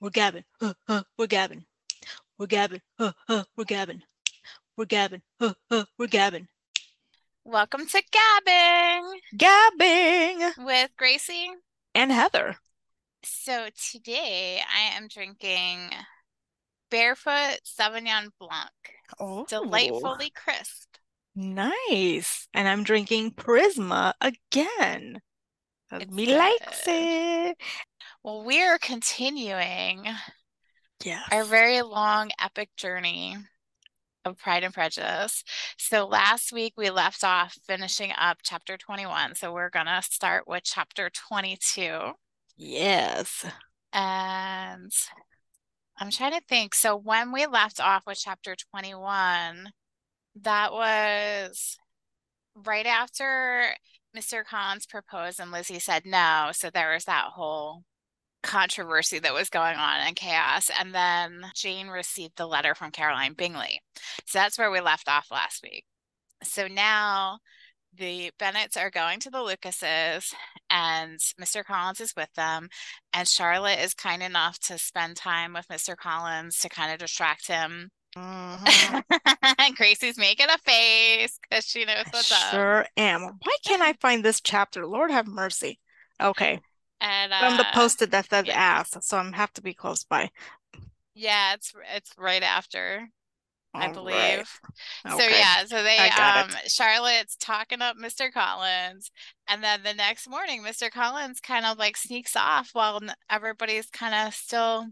We're gabbing. Uh, uh, we're gabbing. We're gabbing. Uh, uh, we're gabbing. We're gabbing. Uh, uh, we're gabbing. Welcome to Gabbing Gabbing with Greicy. and Heather. So today I am drinking Barefoot Sauvignon Blanc, Oh, delightfully crisp. nice. And I'm drinking Prisma again. Me likes it. Well, we're continuing Yes. our very long, epic journey of Pride and Prejudice. So last week we left off finishing up chapter 21. So we're going to start with chapter 22. Yes. And I'm trying to think. So when we left off with chapter 21, that was right after Mr. Collins proposed and Lizzie said no. So there was that whole controversy that was going on and chaos. And then Jane received the letter from Caroline Bingley. So that's where we left off last week. So now the Bennets are going to the Lucases and Mr. Collins is with them. And Charlotte is kind enough to spend time with Mr. Collins to kind of distract him. Mhm. and Greicy's making a face because she knows what's up. Sure am. Why can't I find this chapter? Lord have mercy. Okay. And I'm the uh, post-it that says yeah. ass, so I'm have to be close by. yeah, it's it's right after, I believe. So Okay. yeah, so they um Charlotte's talking up Mr. Collins, and then the next morning Mr. Collins kind of like sneaks off while everybody's kind of still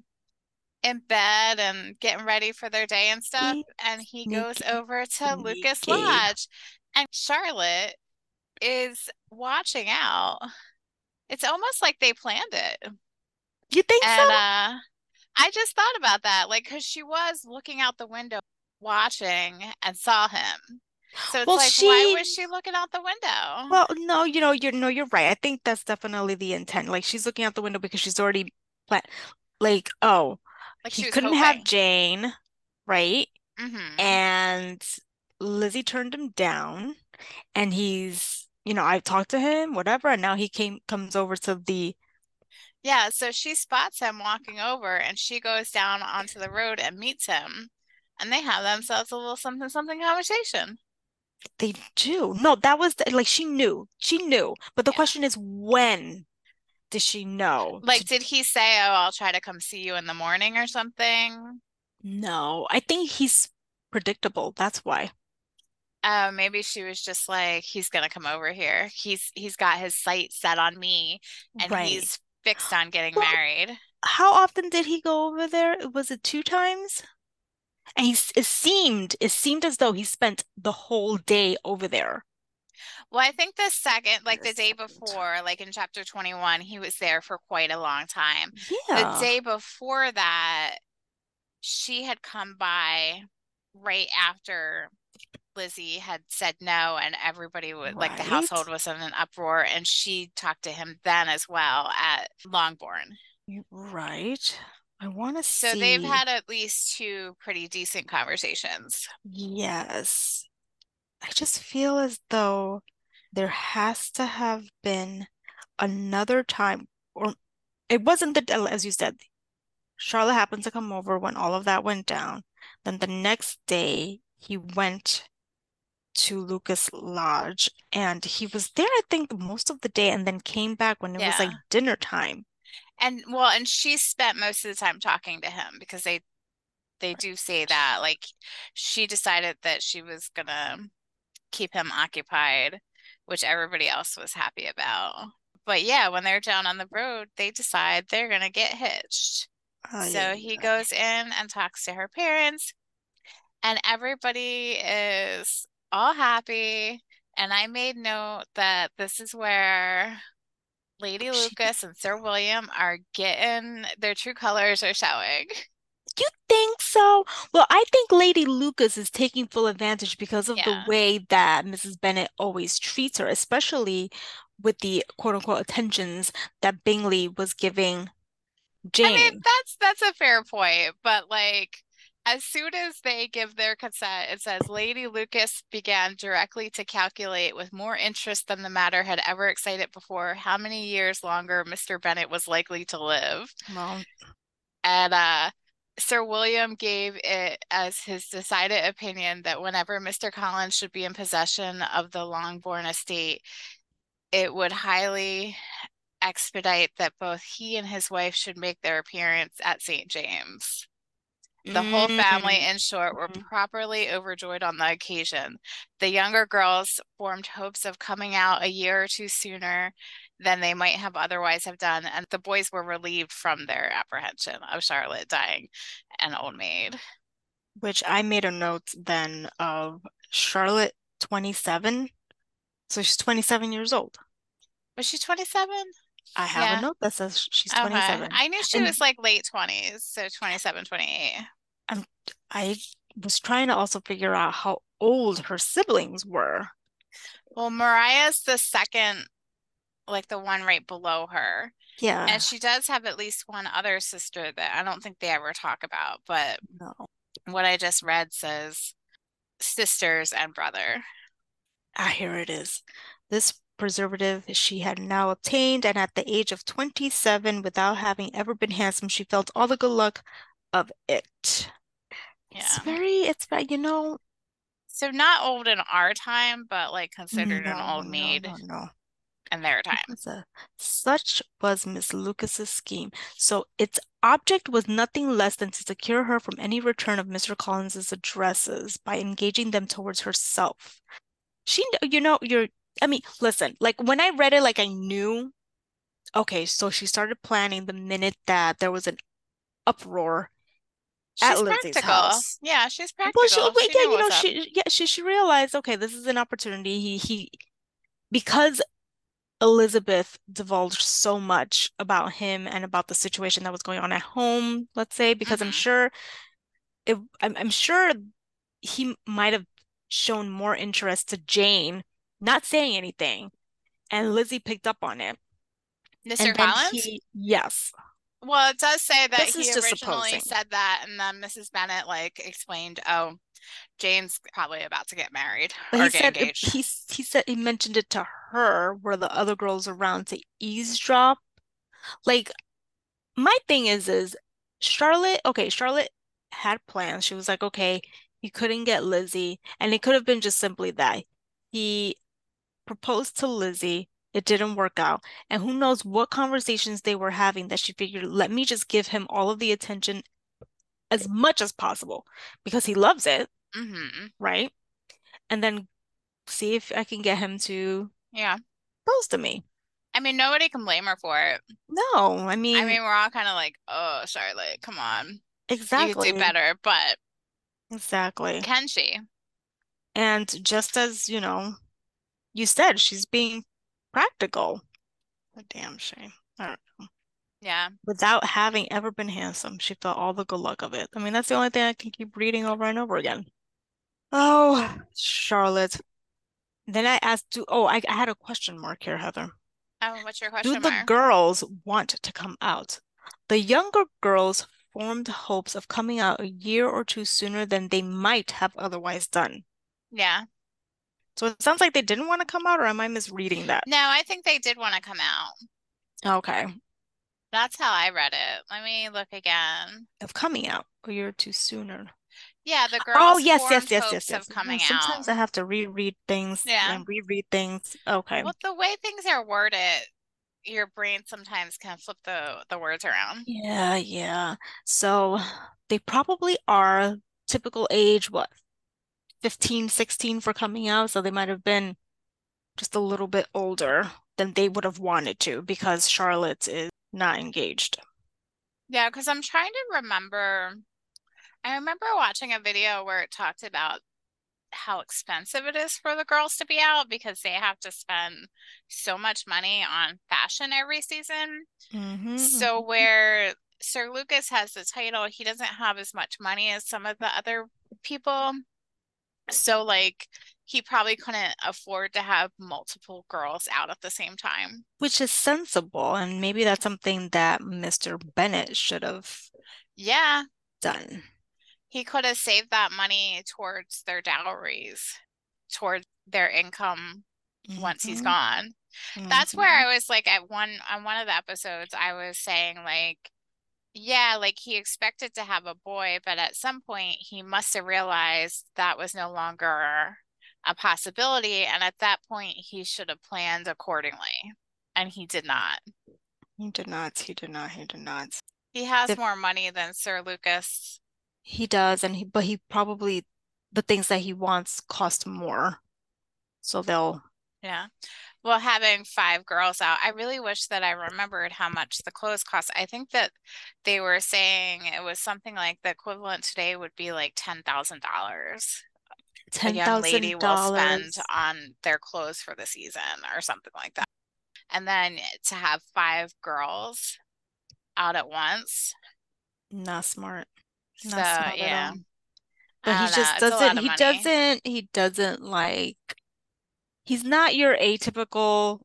in bed and getting ready for their day and stuff, and he goes over to Lucas. Lodge, and Charlotte is watching out. It's almost like they planned it. You think And so? uh I just thought about that, like, because she was looking out the window watching and saw him. So it's Well, like, why was she- she looking out the window? Well, no, you know, you're no, you're right. I think that's definitely the intent. Like she's looking out the window because she's already plan like, oh, like he she couldn't have. Jane, right? Mhm. And Lizzie turned him down, and he's, you know, I've talked to him, whatever, and now he came comes over to the Yeah, so she spots him walking over and she goes down onto the road and meets him. And they have themselves a little something something conversation. they do. No, that was the, like she knew. She knew. But the Yeah. question is when did she know? Like, did he say, Oh, I'll try to come see you in the morning or something? no, I think he's predictable. That's why. Uh, maybe she was just like, he's gonna come over here. He's he's got his sight set on me and Right. he's fixed on getting Well, married. How often did he go over there? Was it two times? And he it seemed, it seemed as though he spent the whole day over there. Well, I think the second, like The the day before, like in chapter 21, he was there for quite a long time. Yeah. The day before that, she had come by right after Lizzie had said no, and everybody would like the household was in an uproar, and she talked to him then as well at Longbourn. Right. I want to see. So they've had at least two pretty decent conversations. Yes. I just feel as though there has to have been another time, or it wasn't the, uh, as you said, Charlotte happened to come over when all of that went down. Then the next day, he went to Lucas Lodge and he was there, I think, most of the day and then came back when it was like dinner time. And well, and she spent most of the time talking to him because they they do say that like she decided that she was gonna keep him occupied, which everybody else was happy about. But yeah, when they're down on the road, they decide they're gonna get hitched. Ay, So ay, he ay. goes in and talks to her parents, and everybody is all happy. And I made note that this is where Lady oh, She- Lucas and Sir William are getting their true colors are showing. You think so? Well, I think Lady Lucas is taking full advantage because of the way that Mrs. Bennet always treats her, especially with the quote unquote attentions that Bingley was giving I mean, Jane. that's that's a fair point, but like as soon as they give their consent, it says Lady Lucas began directly to calculate with more interest than the matter had ever excited before how many years longer Mr. Bennet was likely to live. Well, And uh, Sir William gave it as his decided opinion that whenever Mr. Collins should be in possession of the Longbourn estate, it would highly expedite that both he and his wife should make their appearance at St. James. The whole family, Mm. in short, were Mhm. properly overjoyed on the occasion. The younger girls formed hopes of coming out a year or two sooner than they might have otherwise have done, and the boys were relieved from their apprehension of Charlotte dying an old maid. Which I made a note then of Charlotte 27. So she's 27 years old. Was she 27? I have Yeah. a note that says she's Okay. 27. I knew she And was like late 20s, so 27, 28. I was trying to also figure out how old her siblings were. Well, Maria's the second, like the one right below her. Yeah. And she does have at least one other sister that I don't think they ever talk about, but No. what I just read says sisters and brother. Ah, here it is. This preservative she had now obtained, and at the age of 27, without having ever been handsome, she felt all the good luck of it. Yeah. It's very, it's very, you know, So not old in our time, but like considered an old no, maid no, no. in their time. was a- such was Miss Lucas's scheme. So its object was nothing less than to secure her from any return of Mr. Collins's addresses by engaging them towards herself. She, you know, you're, I mean, listen, like when I read it, like I knew, okay, so she started planning the minute that there was an uproar at Lizzie's practical. house. Yeah, she's Well, practical. she, but She yeah, you know, what's up. she, yeah, she, she realized, okay, this is an opportunity. He, he, because Elizabeth divulged so much about him and about the situation that was going on at home, let's say, because I'm Mhm. sure it, I'm, I'm sure he might have shown more interest to Jane, not saying anything, and Lizzie picked up on it. Mr. And Collins? he, yes, Well, it does say that This he originally supposing. said that, and then Mrs. Bennet like explained, "Oh, Jane's probably about to get married but or he get said engaged." he he said he mentioned it to her where the other girls around to eavesdrop. Like my thing is is Charlotte, okay, Charlotte had plans. She was like, okay, he couldn't get Lizzie, and it could have been just simply that he proposed to Lizzie. It didn't work out. And who knows what conversations they were having that she figured, let me just give him all of the attention as much as possible because he loves it, hmm right? And then see if I can get him to Yeah. propose to me. I mean, nobody can blame her for it. No, I mean, I mean, we're all kind of like, "Oh, Charlotte, come on. You could exactly, do better." But exactly. can she? And just as, you know, you said, she's being practical. A damn shame. I don't know. Yeah. Without having ever been handsome, she felt all the good luck of it. I mean, that's the only thing I can keep reading over and over again. Oh, Charlotte. Then I asked, do, oh, I, I had a question mark here, Heather. Oh, what's your question? Do the mark? girls want to come out? The younger girls formed hopes of coming out a year or two sooner than they might have otherwise done. Yeah. So it sounds like they didn't want to come out, or am I misreading that? No, I think they did want to come out. Okay. That's how I read it. Let me look again. Of coming out oh, a year or two sooner. Yeah, the oh, girls. Oh, yes, yes, yes, yes, yes. of mm-hmm. coming Yeah, sometimes out. I have to reread things Yeah. and reread things. Okay. Well, the way things are worded, your brain sometimes can flip the the words around. Yeah, yeah. So they probably are typical age, what, 15, 16 for coming out. So they might have been just a little bit older than they would have wanted to because Charlotte is not engaged. Yeah, because I'm trying to remember. I remember watching a video where it talked about how expensive it is for the girls to be out because they have to spend so much money on fashion every season. hmm So where Sir Lucas has the title, he doesn't have as much money as some of the other people. So like he probably couldn't afford to have multiple girls out at the same time. Which is sensible, and maybe that's something that Mr. Bennet should have Yeah, done. he could have saved that money towards their dowries, towards their income once he's gone. That's where mhm. I was like at one on one of the episodes I was saying like Yeah, like he expected to have a boy, but at some point he must have realized that was no longer a possibility. And at that point, he should have planned accordingly. And he did not. He did not. He did not. He did not. He has more money than Sir Lucas. he does, and he, but he probably the things that he wants cost more, so they'll Yeah. Well, having five girls out, I really wish that I remembered how much the clothes cost. I think that they were saying it was something like the equivalent today would be like $10,000 a ten young lady will spend on their clothes for the season or something like that. And then to have five girls out at once. Not smart. So, Not smart at yeah, all. But he just doesn't. He money. doesn't. He doesn't like. He's not your atypical,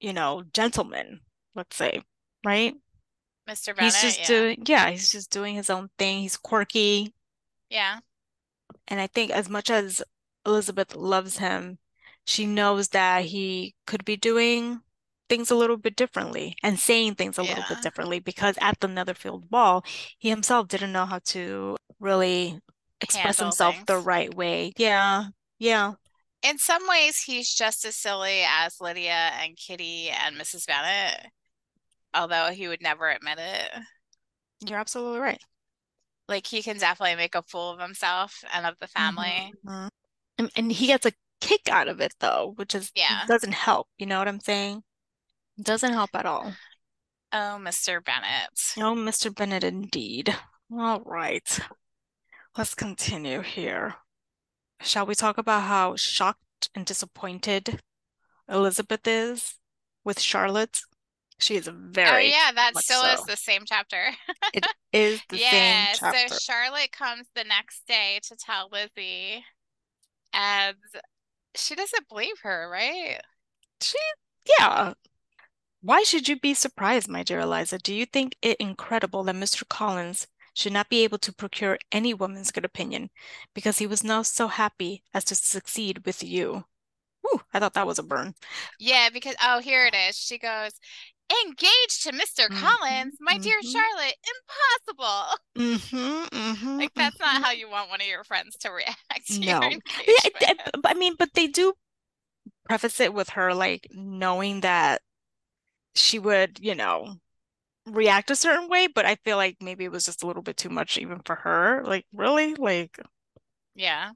you know, gentleman. Let's say, right? Mr. He's just yeah. doing. Yeah, he's just doing his own thing. He's quirky. Yeah. And I think as much as Elizabeth loves him, she knows that he could be doing things a little bit differently and saying things a little bit differently because at the Netherfield Ball, he himself didn't know how to really express Handle himself the right way. Yeah, yeah, In some ways, he's just as silly as Lydia and Kitty and Mrs. Bennet, although he would never admit it. you're absolutely right. Like he can definitely make a fool of himself and of the family. hmm And, and he gets a kick out of it though, which is Yeah. doesn't help. You know what I'm saying? Doesn't help at all. Oh, Mr. Bennet. Oh, Mr. Bennet, indeed. All right. Let's continue here. Shall we talk about how shocked and disappointed Elizabeth is with Charlotte? She is very. Oh yeah, that still is the same chapter. It is the same Yeah, so. Charlotte comes the next day to tell Lizzie, and she doesn't believe her, right? She, yeah. Why should you be surprised, my dear Eliza? Do you think it incredible that Mr. Collins should not be able to procure any woman's good opinion because he was now so happy as to succeed with you? Whew, I thought that was a burn. Yeah, because oh, here it is. She goes, engaged to Mr. hmm Collins, my dear hmm Charlotte, impossible. hmm hmm Like that's not how hmm you want one of your friends to react to No. Yeah, I. I- I mean, but they do preface it with her like knowing that she would, you know, react a certain way, but I feel like maybe it was just a little bit too much even for her. Like, really? Like, Yeah.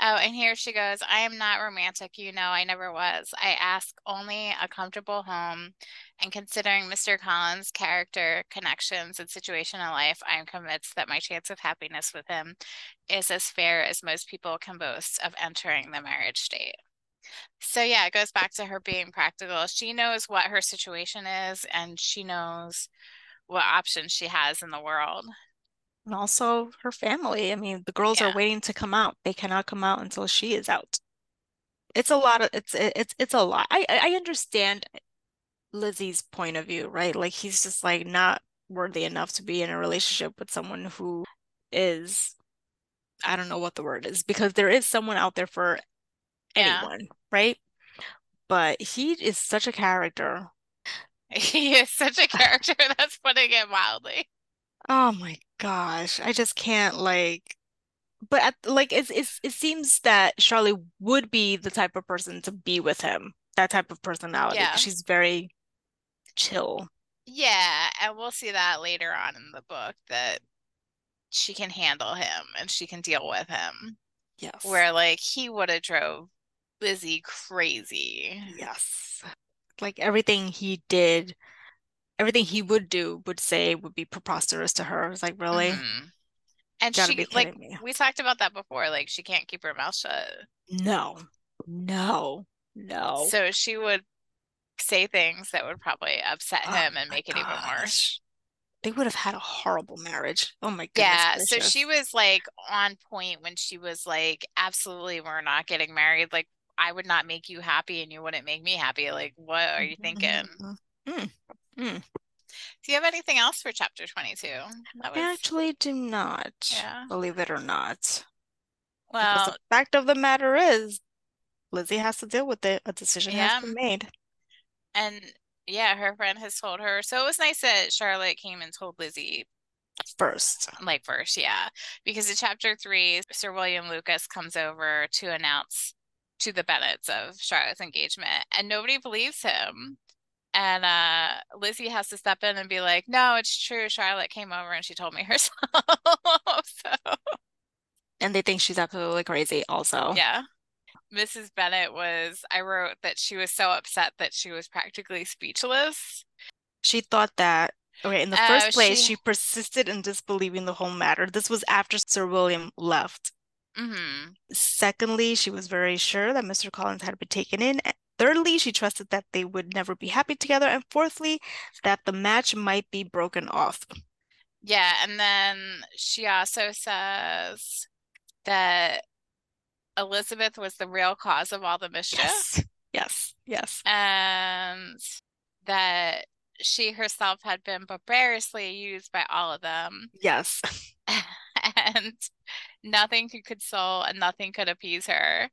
Oh, and here she goes. I am not romantic, you know, I never was. I ask only a comfortable home, and considering Mr. Collins' character, connections, and situation in life, I am convinced that my chance of happiness with him is as fair as most people can boast of entering the marriage state. So yeah, it goes back to her being practical. She knows what her situation is, and she knows what options she has in the world. and also her family. I mean, the girls are waiting to come out. They cannot come out until she is out. It's a lot of it's it's it's a lot. I I understand Lizzie's point of view, right? Like he's just like not worthy enough to be in a relationship with someone who is I don't know what the word is because there is someone out there for Yeah. anyone, right? But he is such a character. He is such a character that's putting it mildly. Oh my gosh. I just can't like but at, like it's, it's it seems that Charlie would be the type of person to be with him. That type of personality. Yeah. She's very chill. Yeah, and we'll see that later on in the book that she can handle him and she can deal with him. Yes. Where like he would have drove Lizzie crazy. Yes. Like everything he did, everything he would do would say would be preposterous to her. It's like, really? hmm And she like me. we talked about that before, like she can't keep her mouth shut. No. No. No. So she would say things that would probably upset Oh him and make it even worse. They would have had a horrible marriage. Oh my goodness Yeah, so she was like on point when she was like, absolutely, we're not getting married. Like, I would not make you happy and you wouldn't make me happy. Like, what are you thinking? Mhm. Mm, mm. Do you have anything else for chapter 22? That I actually do not, yeah. believe it or not. Because the Well, fact of the matter is, Lizzie has to deal with it. A decision has been made. And yeah, her friend has told her. So it was nice that Charlotte came and told Lizzie first. like first, yeah. Because in chapter three, Sir William Lucas comes over to announce to the Bennets of Charlotte's engagement, and nobody believes him. And uh Lizzie has to step in and be like, no, it's true. Charlotte came over and she told me herself. so And they think she's absolutely crazy also. yeah. Mrs. Bennet was, I wrote that she was so upset that she was practically speechless. She thought that, okay, in the Uh, first place, she, she persisted in disbelieving the whole matter. This was after Sir William left. Mhm. Secondly, she was very sure that Mr. Collins had been taken in. Thirdly, she trusted that they would never be happy together. And fourthly, that the match might be broken off. Yeah, and then she also says that Elizabeth was the real cause of all the mischief Yes, yes, yes. and that she herself had been barbarously used by all of them Yes. and nothing could console and nothing could appease her.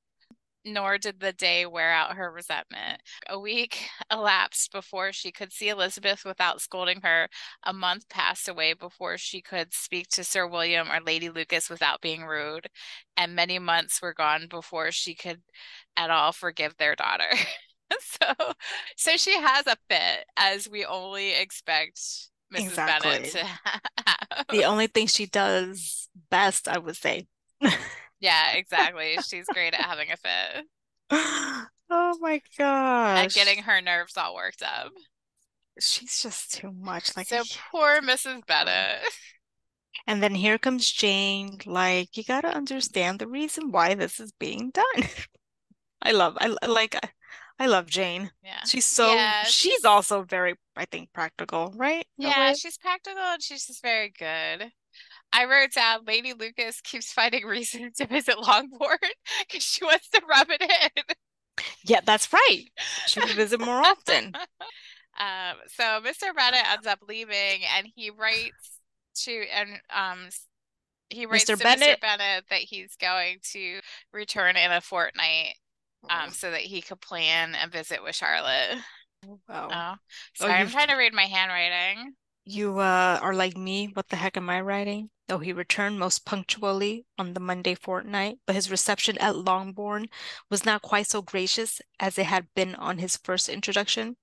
Nor did the day wear out her resentment. A week elapsed before she could see Elizabeth without scolding her. A month passed away before she could speak to Sir William or Lady Lucas without being rude. And many months were gone before she could at all forgive their daughter. so, so she has a fit, as we only expect Mrs. Exactly. to have. The only thing she does best, I would say. Yeah, exactly. She's great at having a fit. Oh my and gosh. getting her nerves all worked up. She's just too much. Like, So poor Mrs. Bennet. and then here comes Jane. Like, you gotta understand the reason why this is being done. I love, I I like, I love Jane. Yeah. She's so, Yeah, she's she's also very, I think, practical, right? Yeah, she's practical and she's just very good. I wrote down Lady Lucas keeps finding reasons to visit Longbourn because she wants to rub it in. Yeah, that's right. She would visit more often. Um, so Mr. Bennet ends up leaving and he writes to and um he writes Mr. to Mr. Bennet, Bennet that he's going to return in a fortnight um so that he could plan a visit with Charlotte. wow. Oh, Oh, sorry, I'm trying to read my handwriting. You uh, are like me. What the heck am I writing? Though he returned most punctually on the Monday fortnight, but his reception at Longbourn was not quite so gracious as it had been on his first introduction.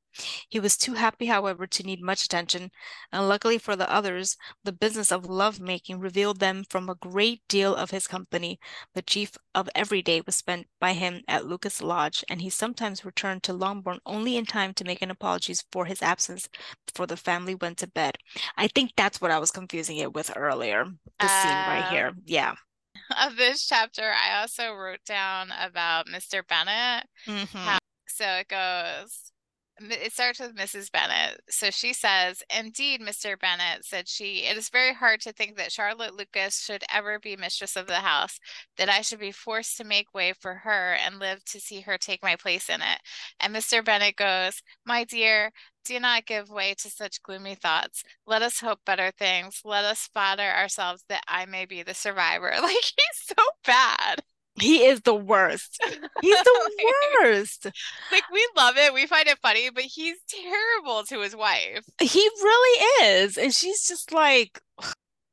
He was too happy, however, to need much attention, and luckily for the others, the business of love-making revealed them from a great deal of his company. The chief of every day was spent by him at Lucas Lodge, and he sometimes returned to Longbourn only in time to make an apology for his absence before the family went to bed. I think that's what I was confusing it with earlier. This scene right Uh, here. Yeah. of this chapter, I also wrote down about Mr. Bennet. hmm So it goes, it starts with Mrs. Bennet. So she says, Indeed, Mr. Bennet, said she, it is very hard to think that Charlotte Lucas should ever be mistress of the house, that I should be forced to make way for her and live to see her take my place in it. And Mr. Bennet goes, My dear, do not give way to such gloomy thoughts. Let us hope better things. Let us flatter ourselves that I may be the survivor. Like, he's so bad. He is the worst. He's the Like- worst. like we love it, we find it funny, but he's terrible to his wife. He really is. And she's just like,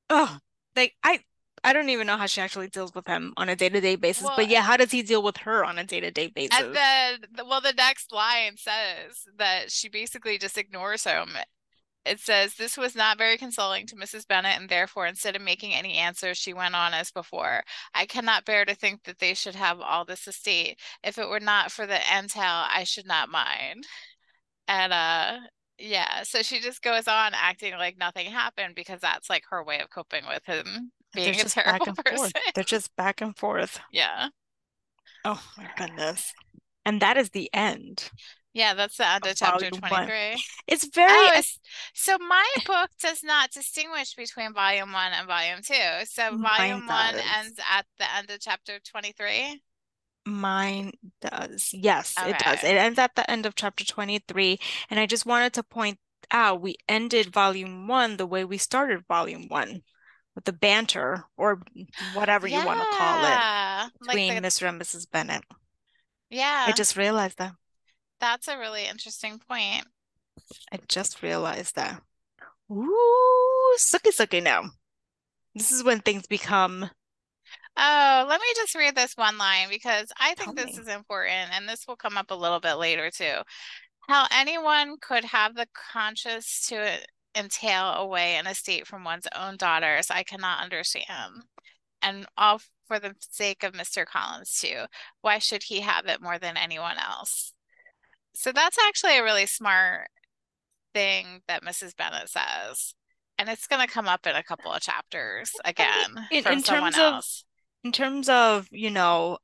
oh, like I I don't even know how she actually deals with him on a day-to-day basis. Well, But yeah, how does he deal with her on a day-to-day basis? And then, well, the next line says that she basically just ignores him. It says, This was not very consoling to Mrs. Bennet, and therefore, instead of making any answer, she went on as before. I cannot bear to think that they should have all this estate. If it were not for the entail, I should not mind. And uh yeah, so she just goes on acting like nothing happened because that's like her way of coping with him They're being a just back terrible person. forth. They're just back and forth. Yeah. Oh my goodness. And that is the end Yeah, that's the end of chapter volume one. 23. It's very Oh, it's, so my book does not distinguish between volume one and volume two. So volume one ends at the end of chapter 23. Mine does. Yes, it does. It ends at the end of chapter 23. And I just wanted to point out we ended volume one the way we started volume one with the banter or whatever you want to call it Yeah, like between the, Mr. and Mrs. Bennet. Yeah. I just realized that. That's a really interesting point. I just realized that. Ooh, sucky sucky now. This is when things become. Oh, let me just read this one line because I Tell think this me. is important and this will come up a little bit later too. How anyone could have the conscience to entail away an estate from one's own daughters, I cannot understand. And all for the sake of Mr. Collins too. Why should he have it more than anyone else? So that's actually a really smart thing that Mrs. Bennet says. And it's going to come up in a couple of chapters again in, from in someone terms of in terms of, you know,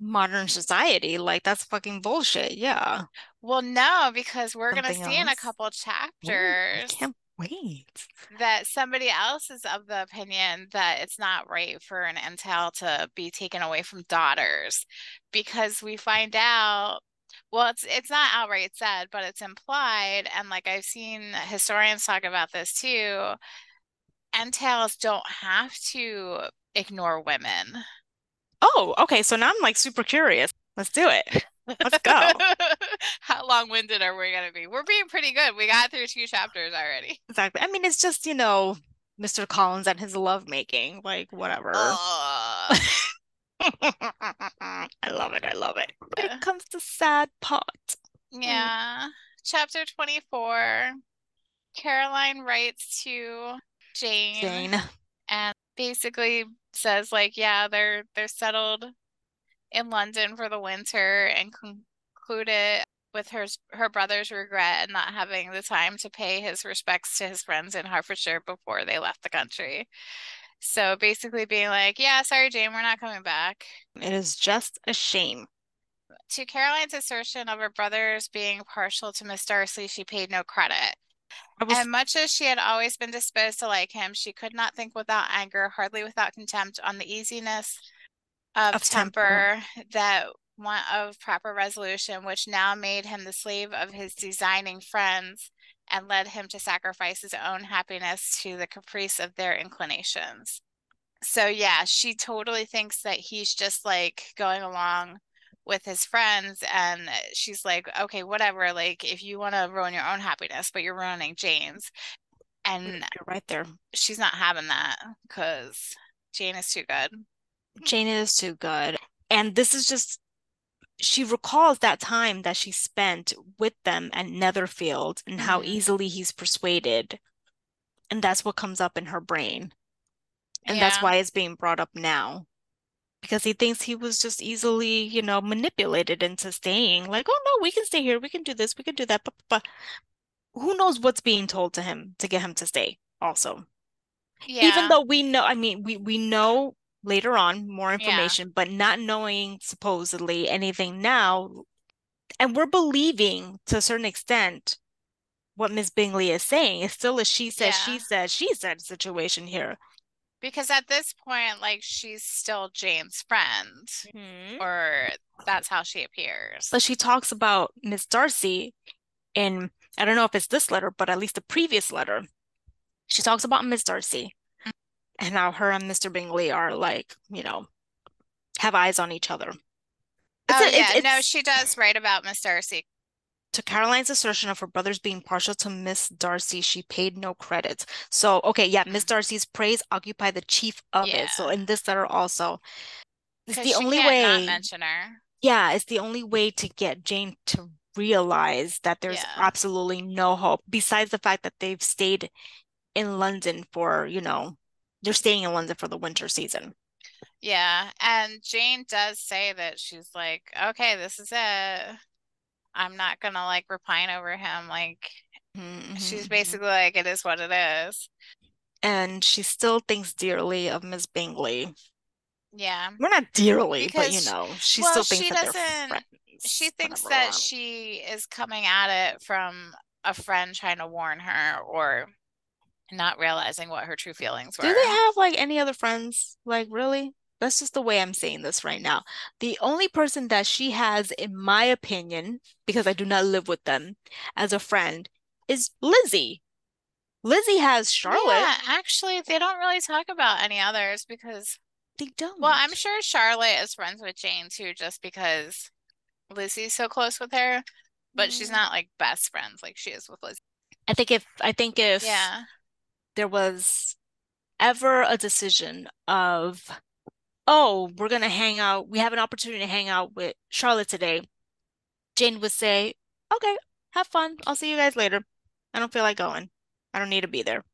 modern society, like that's fucking bullshit. Yeah. Well, no, because we're going to see in a else. couple Ooh, I chapters can't wait. that somebody else is of the opinion that it's not right for an entail to be taken away from daughters because we find out well it's it's not outright said but it's implied and like I've seen historians talk about this too entails don't have to ignore women Oh, okay. So now I'm like super curious. Let's do it. Let's go. how long-winded are we going to be we're being pretty good we got through two chapters already Exactly. I mean, it's just, you know, Mr. Collins and his lovemaking, like whatever. oh I love it. I love it. But it comes to sad part. Mm, Yeah. Chapter 24. Caroline writes to Jane Jane. and basically says like, yeah, they're they're settled in London for the winter and concluded with her her brother's regret and not having the time to pay his respects to his friends in Hertfordshire before they left the country. So basically being like, yeah, sorry, Jane, we're not coming back. It is just a shame. To Caroline's assertion of her brother's being partial to Miss Darcy, she paid no credit. Was And much as she had always been disposed to like him, she could not think without anger, hardly without contempt, on the easiness of of temper. temper that want of proper resolution, which now made him the slave of his designing friends and led him to sacrifice his own happiness to the caprice of their inclinations. So yeah, she totally thinks that he's just like going along with his friends and she's like, okay, whatever, like if you want to ruin your own happiness, but you're ruining Jane's. And you're right there. she's not having that because Jane is too good. Jane is too good. And this is just, she recalls that time that she spent with them at Netherfield and how Mm-hmm. easily he's persuaded. And that's what comes up in her brain. And that's why it's being brought up now. Because he thinks he was just easily, you know, manipulated into staying. Like, oh no, we can stay here. We can do this. We can do that. But, but who knows what's being told to him to get him to stay also. Yeah. Even though we know, I mean, we, we know later on more Yeah. information, but not knowing supposedly anything now, and we're believing to a certain extent what Miss Bingley is saying. It's still a she said, she Yeah. said, she said situation here. Because at this point, like she's still Jane's friend, Mhm. or that's how she appears. But she talks about Miss Darcy in, I don't know if it's this letter, but at least the previous letter. She talks about Miss Darcy and how her and Mr. Bingley are like, you know, have eyes on each other. It's Oh a, it's yeah, no, she does write about Miss Darcy. to Caroline's assertion of her brothers being partial to Miss Darcy, she paid no credit. So, okay, yeah, Miss mm-hmm. Darcy's praise occupied the chief of it. So in this letter also, it's the only way, mention her. yeah, it's the only way to get Jane to realize that there's Yeah, absolutely no hope, besides the fact that they've stayed in London for, you know, they're staying in London for the winter season. yeah, and Jane does say that she's like, okay, this is it. I'm not gonna like repine over him. Like Mhm, she's mhm, mhm. basically like, it is what it is. And she still thinks dearly of Miss Bingley. Yeah, we're not dearly, but you know, she well, still thinks she that they're doesn't. She thinks that she is coming at it from a friend trying to warn her, or not realizing what her true feelings were. Do they have like any other friends? Like, really? That's just the way I'm saying this right now. The only person that she has, in my opinion, because I do not live with them, as a friend, is Lizzie. Lizzie has Charlotte. Yeah, actually, they don't really talk about any others because, They don't. well, I'm sure Charlotte is friends with Jane too, just because Lizzie's so close with her. but she's Mm. not like best friends like she is with Lizzie. I think if I think if Yeah. There was ever a decision of, oh, we're gonna hang out, we have an opportunity to hang out with Charlotte today, Jane would say, okay, have fun. I'll see you guys later. I don't feel like going. I don't need to be there.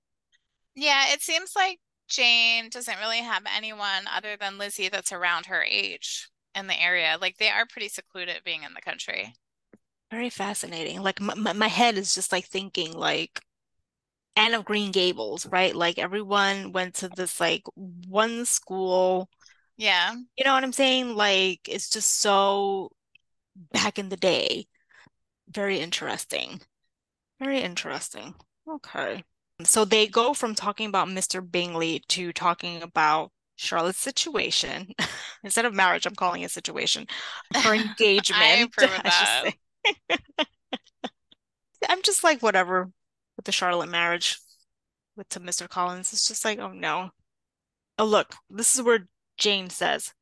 Yeah, it seems like Jane doesn't really have anyone other than Lizzie that's around her age in the area. Like they are pretty secluded being in the country. Very fascinating. Like my, my, my head is just like thinking like Anne of Green Gables, right? Like everyone went to this like one school. Yeah. You know what I'm saying? Like it's just so back in the day. Very interesting. Very interesting. Okay. So they go from talking about Mr. Bingley to talking about Charlotte's situation. Instead of marriage, I'm calling it situation. Her I engagement, approve of that. I'm just like, whatever with the Charlotte marriage with to Mr. Collins. It's just like, oh no. Oh, look, this is where Jane says,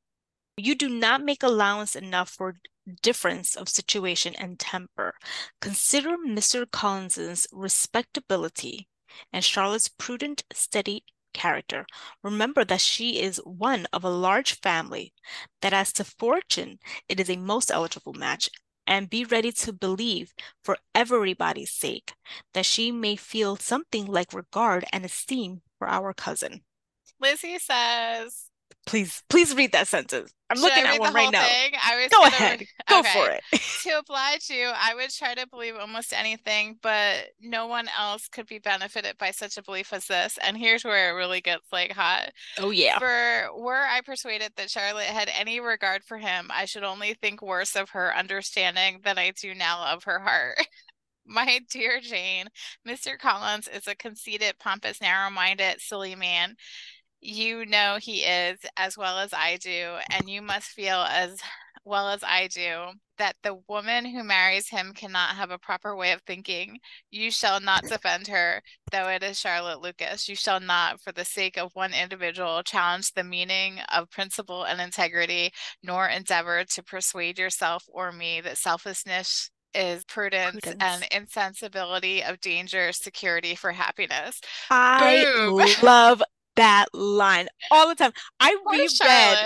You do not make allowance enough for difference of situation and temper. Consider Mr. Collins's respectability and Charlotte's prudent, steady character. Remember that she is one of a large family, that as to fortune, it is a most eligible match, and be ready to believe, for everybody's sake, that she may feel something like regard and esteem for our cousin. Lizzie says, Please, please read that sentence. I'm should looking at one right now. thing? I was Go ahead. Go okay. for it. To oblige you, I would try to believe almost anything, but no one else could be benefited by such a belief as this. And here's where it really gets like hot. Oh yeah. For were I persuaded that Charlotte had any regard for him, I should only think worse of her understanding than I do now of her heart. My dear Jane, Mr. Collins is a conceited, pompous, narrow-minded, silly man. You know he is as well as I do, and you must feel as well as I do that the woman who marries him cannot have a proper way of thinking. You shall not defend her, though it is Charlotte Lucas. You shall not, for the sake of one individual, challenge the meaning of principle and integrity, nor endeavor to persuade yourself or me that selfishness is prudence, Prudence. and insensibility of danger, security for happiness. I Boom. love that line all the time. I reread.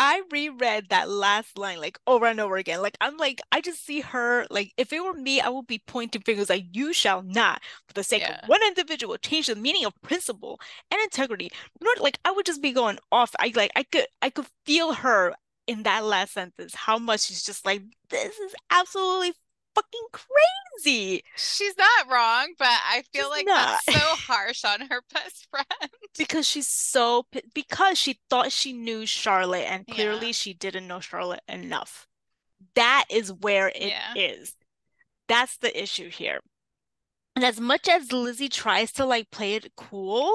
I reread that last line like over and over again. Like I'm like I just see her like if it were me, I would be pointing fingers like you shall not, for the sake Yeah. of one individual, change the meaning of principle and integrity. Nor like I would just be going off. I like I could I could feel her in that last sentence, how much she's just like, this is absolutely fucking crazy. She's not wrong, but I feel She's like not. that's so harsh on her best friend. Because she's so because she thought she knew Charlotte and Yeah. clearly she didn't know Charlotte enough. That is where it Yeah. is. That's the issue here. And as much as Lizzie tries to like play it cool,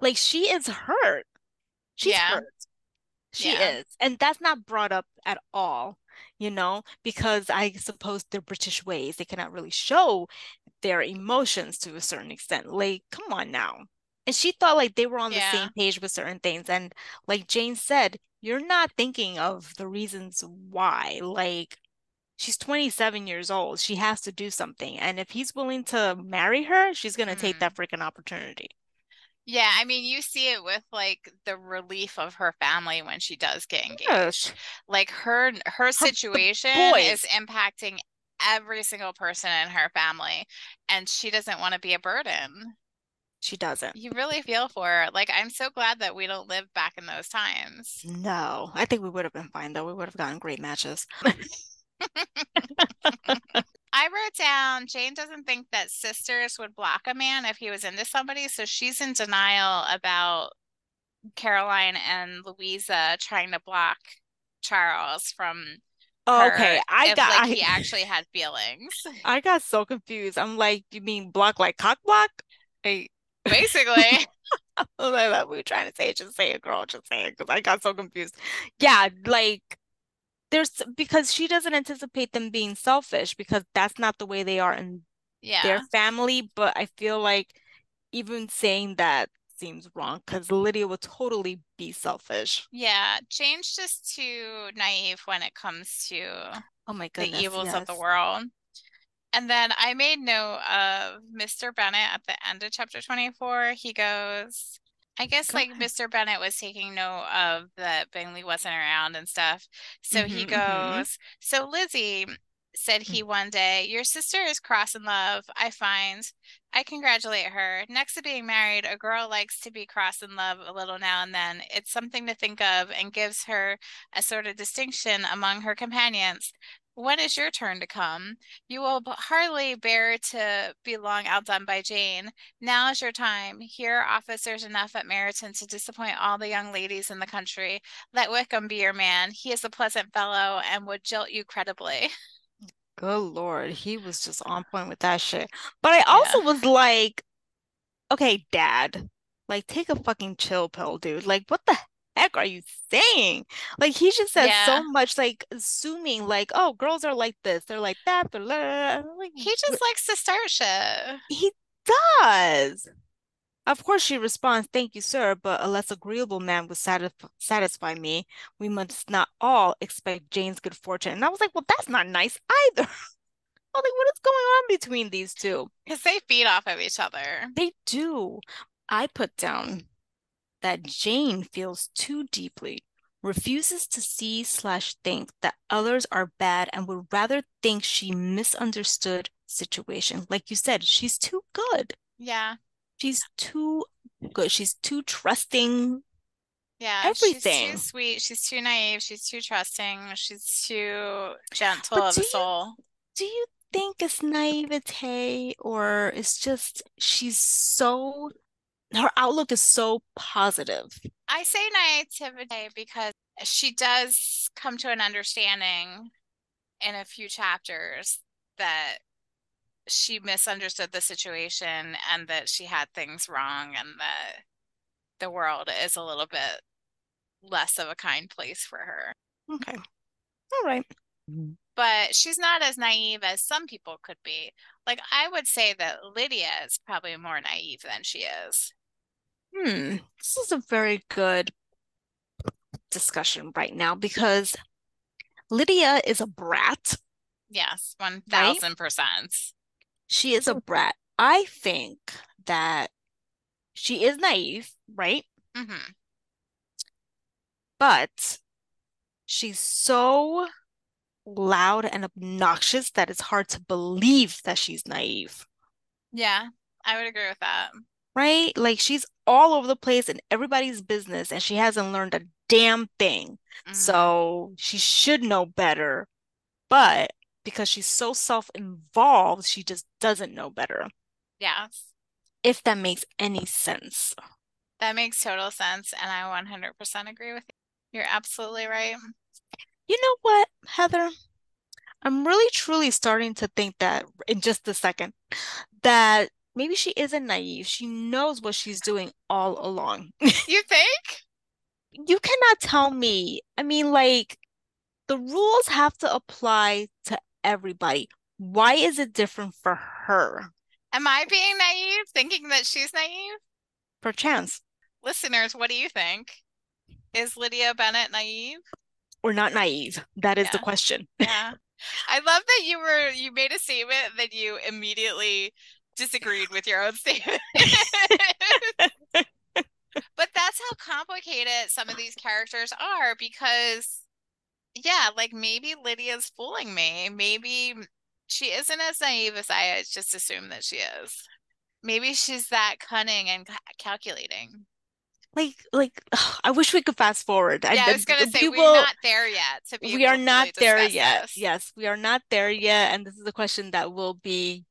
like she is hurt. She's Yeah. hurt. She Yeah. is. And that's not brought up at all, you know, because I suppose they're British ways. They cannot really show their emotions to a certain extent. Like, come on now. And she thought like they were on the same page with certain things. And like Jane said, you're not thinking of the reasons why. Like, she's 27 years old. She has to do something. And if he's willing to marry her, she's going to take Mhm. that freaking opportunity. Yeah, I mean, you see it with like the relief of her family when she does get engaged. Yes. Like her her situation boys. is impacting every single person in her family, and she doesn't want to be a burden. She doesn't. You really feel for her. Like, I'm so glad that we don't live back in those times. No, I think we would have been fine though. We would have gotten great matches. I wrote down Jane doesn't think that sisters would block a man if he was into somebody, so she's in denial about Caroline and Louisa trying to block Charles from her Okay, I if got like I, he actually had feelings. I got so confused. I'm like, you mean block like cock block? Hey, Basically. I was like, what were trying to say? Just say it, girl. Just say it, because I got so confused. Yeah, like there's because she doesn't anticipate them being selfish because that's not the way they are in Yeah. their family. But I feel like even saying that seems wrong because Lydia would totally be selfish. Yeah. Jane's just too naive when it comes to Oh my the goodness, evils of the world. And then I made note of Mr. Bennet at the end of chapter 24. He goes, I guess Go like ahead. Mr. Bennet was taking note of that Bingley wasn't around and stuff. So he hmm hmm goes, So Lizzie, said he one day, Your sister is cross in love, I find. I congratulate her. Next to being married, a girl likes to be cross in love a little now and then. It's something to think of and gives her a sort of distinction among her companions. When is your turn to come? You will hardly bear to be long outdone by Jane. Now is your time. Here are officers enough at Meryton to disappoint all the young ladies in the country. Let Wickham be your man. He is a pleasant fellow and would jilt you credibly. Good Lord, he was just on point with that shit. But I Yeah. also was like, okay, Dad, like take a fucking chill pill, dude. Like, what the heck are you saying? Like, he just says so much, like assuming, like, oh, girls are like this, they're like that, but like, He just likes to start shit. he does. Of course, she responds, Thank you, sir, but a less agreeable man would satisf satisfy me. We must not all expect Jane's good fortune. And I was like, Well, that's not nice either. I was like, What is going on between these two? Because they feed off of each other. They do. I put down that Jane feels too deeply, refuses to see slash think that others are bad, and would rather think she misunderstood situation. Like you said, she's too good. Yeah. She's too good. She's too trusting. Yeah. Everything. She's too sweet. She's too naive. She's too trusting. She's too gentle But of a you soul. do you think it's naivete or it's just she's so her outlook is so positive? I say naivete because she does come to an understanding in a few chapters that she misunderstood the situation and that she had things wrong and that the world is a little bit less of a kind place for her. Okay. All right. Mm-hmm. But she's not as naive as some people could be. Like, I would say that Lydia is probably more naive than she is. Hmm. This is a very good discussion right now because Lydia is a brat, Yes, 1000%. She is a brat. I think that she is naive, right? Mm-hmm. But she's so loud and obnoxious that it's hard to believe that she's naive, Yeah, I would agree with that. right? Like she's all over the place in everybody's business and she hasn't learned a damn thing. Mm-hmm. So she should know better, but because she's so self-involved, she just doesn't know better, Yes, if that makes any sense. that makes total sense. And I 100% agree with you. You're absolutely right. You know what, Heather? I'm really truly starting to think that in just a second that maybe she isn't naive. She knows what she's doing all along. You think? You cannot tell me. I mean, like, the rules have to apply to everybody. Why is it different for her? Am I being naive, thinking that she's naive? Perchance, Listeners, what do you think? Is Lydia Bennet naive? or not naive. That is the question. yeah. I love that you were you made a statement that you immediately disagreed with your own statement. But that's how complicated some of these characters are because yeah, like maybe Lydia's fooling me. Maybe she isn't as naive as I just assume that she is. Maybe she's that cunning and ca- calculating. Like, like, I wish we could fast forward. Yeah, I was gonna say we we're not there yet to be We are not there yet. this. Yes, we are not there yet. And this is a question that will be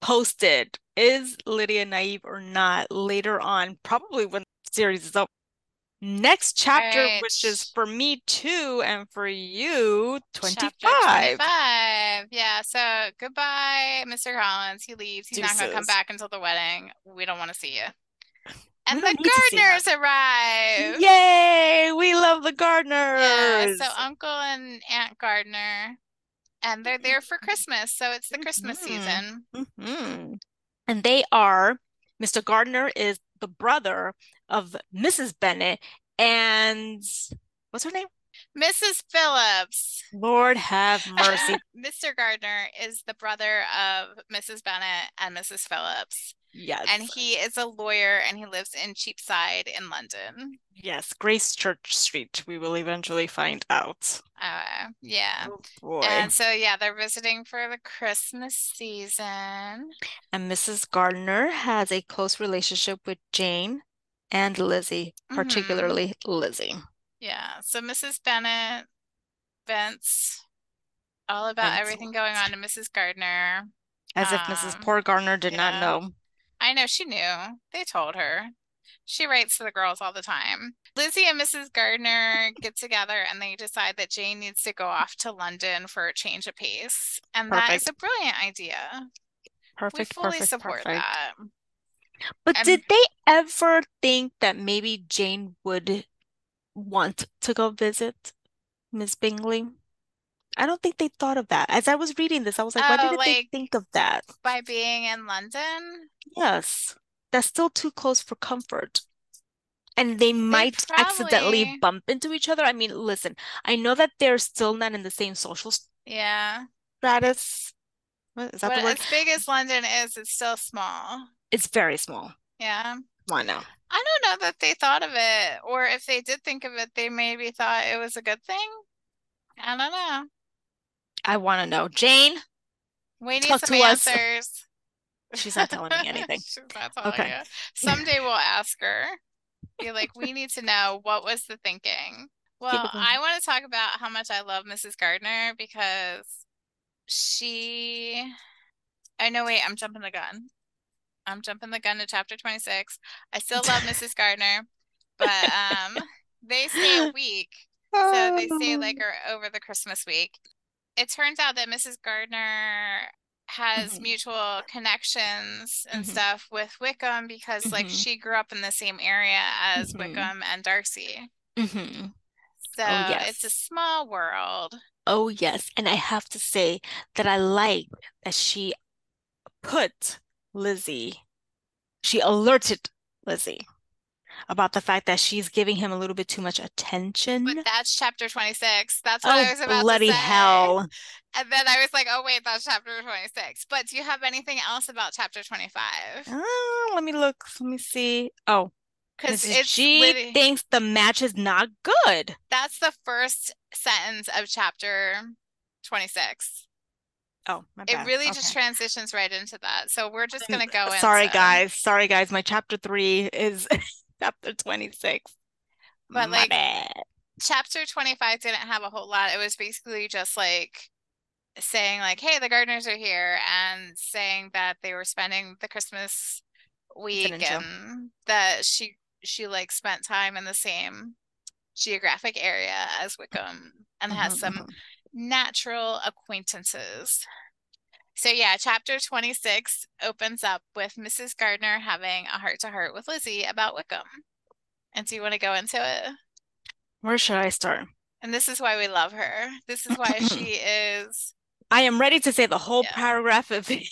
posted. Is Lydia naive or not later on? Probably when the series is over. Next chapter, right, which is for me too, and for you, chapter 25. 25. Yeah, so goodbye, Mr. Collins. He leaves. He's not gonna come back until the wedding. We don't want to see you. And the don't need to see her. Gardiners arrive. Yay! We love the Gardiners. Yeah, so. Uncle and Aunt Gardiner, and they're there for Christmas, so it's the Christmas Mhm. season. Mhm. And they are, Mr. Gardiner is the brother of Mrs. Bennet, and what's her name? Mrs. Phillips. Lord have mercy. Mr. Gardiner is the brother of Mrs. Bennet and Mrs. Phillips. Yes. And he is a lawyer and he lives in Cheapside in London. Yes, Gracechurch Street, we will eventually find out. Uh, yeah. Oh boy. And so, yeah, they're visiting for the Christmas season. And Mrs. Gardiner has a close relationship with Jane and Lizzie, particularly Lizzie. Yeah. So Mrs. Bennet vents all about Vents everything going on to Mrs. Gardiner. As if Mrs. Um, Poor Gardiner did not know. I know she knew. They told her. She writes to the girls all the time. Lizzie and Mrs. Gardiner get together and they decide that Jane needs to go off to London for a change of pace. And that is a brilliant idea. Perfect. We fully perfect, support perfect. that. But And- did they ever think that maybe Jane would want to go visit Miss Bingley? I don't think they thought of that. As I was reading this, I was like, why Oh, didn't they think of that? By being in London, Yes, that's still too close for comfort. And they might accidentally probably- bump into each other. I mean, listen, I know that they're still not in the same social yeah. stratus. What is that But the word? as big as London is, it's still small. It's very small. Yeah. Why now? I don't know that they thought of it, or if they did think of it, they maybe thought it was a good thing. I don't know. I want to know. Jane, We need Talk some to us. answers. she's not telling me anything. Telling Okay. you. Someday we'll ask her. Be like, we need to know what was the thinking. Well, I want to talk about how much I love Mrs. Gardiner because she. I know, wait, I'm jumping the gun. I'm jumping the gun to chapter 26. I still love Mrs. Gardiner, but um, they stay a week. So they stay like or over the Christmas week. It turns out that Mrs. Gardiner has Mhm. mutual connections and Mhm. stuff with Wickham because like Mhm. she grew up in the same area as Mhm. Wickham and Darcy. hmm So yes. it's a small world. Oh, yes. And I have to say that I like that she put Lizzie, she alerted Lizzie about the fact that she's giving him a little bit too much attention. But that's chapter 26. That's what Oh, I was about bloody to say. Bloody hell. And then I was like, oh wait, that's chapter 26. But do you have anything else about chapter 25? Oh, uh, let me look. Let me see. Oh, Because she lit- thinks the match is not good. that's the first sentence of chapter 26. Oh, my It really just transitions right into that. So we're just gonna go Sorry, into guys. Sorry, guys. My chapter three is chapter 26. But, My like, bad. chapter 25 didn't have a whole lot. It was basically just like saying like, hey, the Gardiners are here and saying that they were spending the Christmas week intro. and that she she like spent time in the same geographic area as Wickham and has Mhm, some mhm. natural acquaintances. So yeah, chapter 26 opens up with Mrs. Gardiner having a heart to heart with Lizzie about Wickham. And do you want to go into it? Where should I start? And this is why we love her. This is why she is. I am ready to say the whole Yeah. paragraph of it.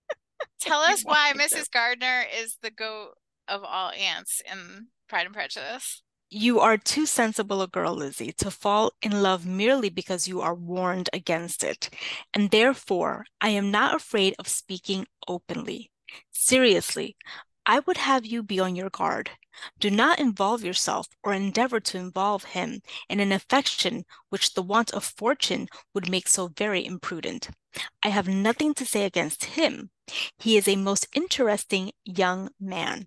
Tell us why want me to? Mrs. Gardiner is the goat of all ants in Pride and Prejudice. You are too sensible a girl, Lizzie, to fall in love merely because you are warned against it. And therefore, I am not afraid of speaking openly. Seriously, I would have you be on your guard. Do not involve yourself or endeavor to involve him in an affection which the want of fortune would make so very imprudent. I have nothing to say against him. He is a most interesting young man.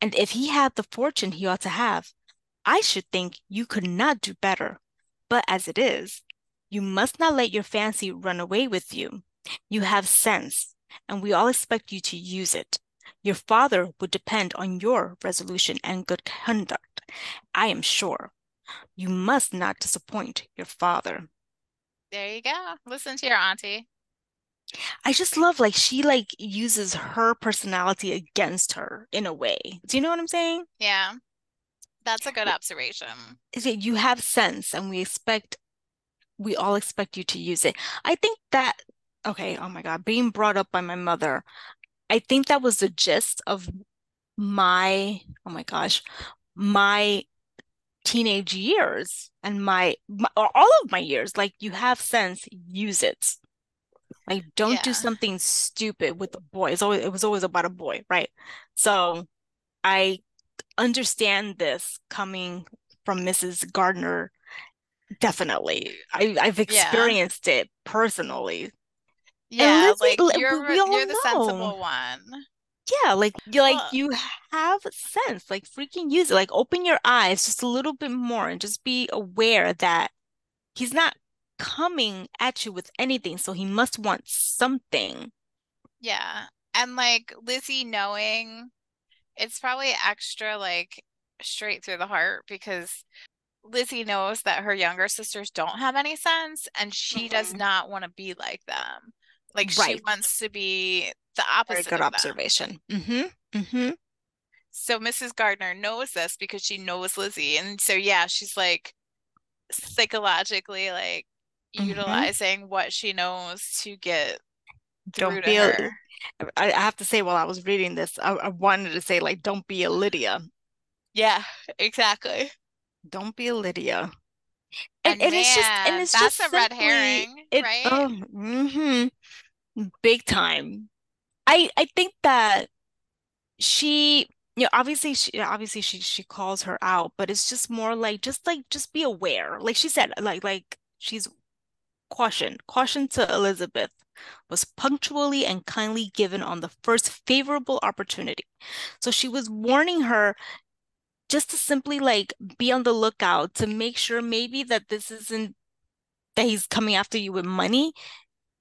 And if he had the fortune he ought to have, I should think you could not do better. But as it is, you must not let your fancy run away with you. You have sense, and we all expect you to use it. Your father would depend on your resolution and good conduct, I am sure. You must not disappoint your father. There you go. Listen to your auntie. I just love like she like uses her personality against her in a way. Do you know what I'm saying? Yeah. That's a good observation. is that you have sense and we expect we all expect you to use it. I think that okay, oh my God, being brought up by my mother, I think that was the gist of my, oh my gosh, my teenage years and my, my all of my years. Like you have sense, use it. Like don't do something stupid with a boy. It's always it was always about a boy, right? So I understand this coming from Mrs. Gardiner. Definitely. I, I've Yeah. experienced it personally. Yeah, like you're we all you're the know. sensible one. Yeah, like you like you have sense, like freaking use it. Like open your eyes just a little bit more and just be aware that he's not coming at you with anything, so he must want something. yeah. And like Lizzie knowing it's probably extra like straight through the heart because Lizzie knows that her younger sisters don't have any sense and she does Mhm. not want to be like them. Like she wants to be the Very opposite good of them. observation. Mm-hmm. Mm-hmm. So Mrs. Gardiner knows this because she knows Lizzie. And so yeah, she's like psychologically like Mm-hmm. utilizing what she knows to get Don't be a. I have to say while I was reading this, I, I wanted to say like don't be a Lydia. Yeah, exactly. Don't be a Lydia. And And and it's just and it's that's just a red herring, it right? oh hmm big time. I I think that she you know obviously she obviously she she calls her out, but it's just more like just like just be aware. Like she said, like like she's caution. Caution to Elizabeth was punctually and kindly given on the first favorable opportunity. So she was warning her just to simply like be on the lookout to make sure maybe that this isn't that he's coming after you with money.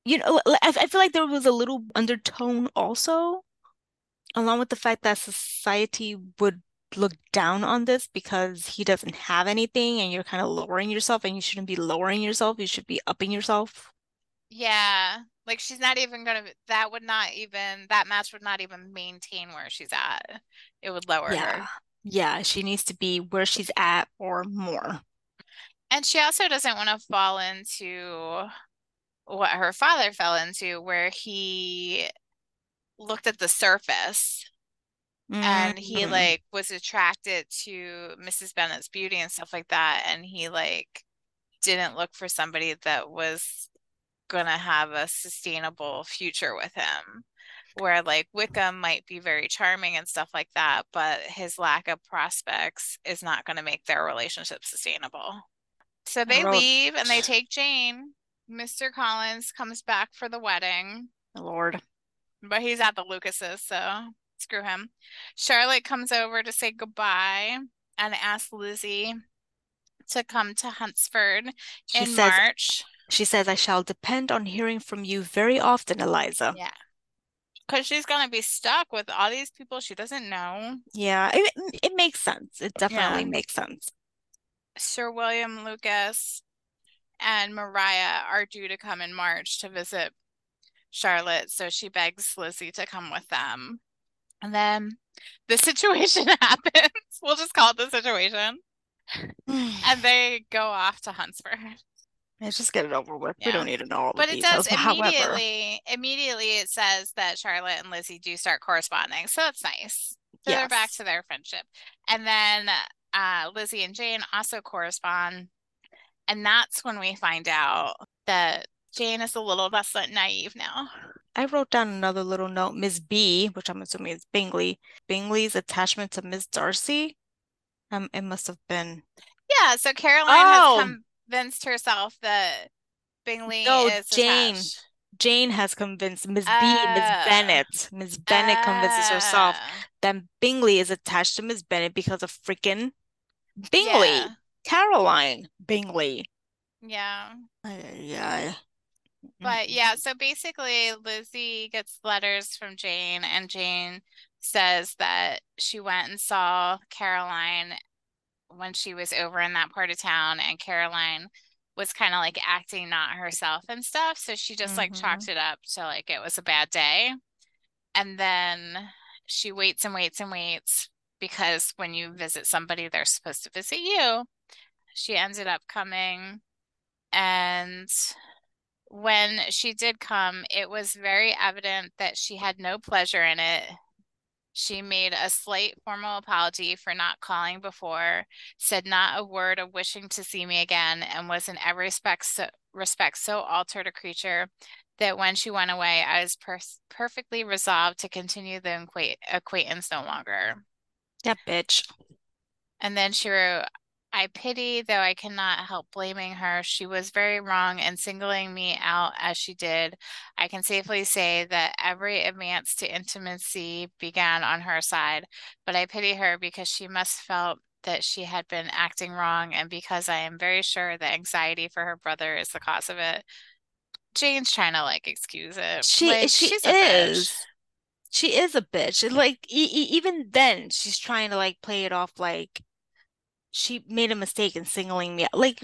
You know, I, feel like there was a little undertone also, along with the fact that society would look down on this because he doesn't have anything and you're kind of lowering yourself and you shouldn't be lowering yourself. You should be upping yourself. Yeah. Like she's not even gonna, that would not even, that match would not even maintain where she's at. It would lower her. Yeah. Yeah, she needs to be where she's at or more. And she also doesn't want to fall into what her father fell into, where he looked at the surface and he Mm, like was attracted to Mrs. Bennet's beauty and stuff like that. And he like didn't look for somebody that was gonna have a sustainable future with him. Where like Wickham might be very charming and stuff like that, but his lack of prospects is not going to make their relationship sustainable. So they leave and they take Jane. Mr. Collins comes back for the wedding, Lord. but he's at the Lucases, so screw him. Charlotte comes over to say goodbye and asks Lizzie to come to Hunsford She in says, March. She says, I shall depend on hearing from you very often, Eliza. Yeah, because she's gonna be stuck with all these people she doesn't know. Yeah, it, it makes sense. It definitely Yeah. makes sense. Sir William Lucas and Maria are due to come in March to visit Charlotte, so she begs Lizzie to come with them. And then the situation happens. We'll just call it the situation. And they go off to Hunsford. Let's just get it over with. We don't need to know all the But it does details. However, immediately, immediately it says that Charlotte and Lizzie do start corresponding. So that's nice. So they're back to their friendship. And then uh, Lizzie and Jane also correspond. And that's when we find out that Jane is a little less naive now. I wrote down another little note. Miss B, which I'm assuming is Bingley, Bingley's attachment to Miss Darcy. Um, it must have been. Yeah, so Caroline has Oh, convinced herself that Bingley no, is Jane. attached. Jane has convinced Miss B, Miss Uh, Bennet. Miss Bennet convinces herself uh, that Bingley is attached to Miss Bennet because of freaking Bingley. yeah, Caroline Bingley. yeah. Yeah. But yeah, so basically, Lizzie gets letters from Jane, and Jane says that she went and saw Caroline when she was over in that part of town, and Caroline was kind of like acting not herself and stuff. So she just like Mm-hmm. chalked it up to like it was a bad day. And then she waits and waits and waits because when you visit somebody, they're supposed to visit you. She ended up coming, and when she did come, it was very evident that she had no pleasure in it She made a slight formal apology for not calling before, said not a word of wishing to see me again, and was in every respect so, respect so altered a creature that when she went away, I was per perfectly resolved to continue the acquaintance no longer. That bitch. And then she wrote, I pity, though I cannot help blaming her. She was very wrong in singling me out as she did. I can safely say that every advance to intimacy began on her side, but I pity her because she must felt that she had been acting wrong and because I am very sure that anxiety for her brother is the cause of it. Jane's trying to like excuse it. She Like she a bitch. is. She is a bitch. Like e e even then, she's trying to like play it off like she made a mistake in singling me out. Like,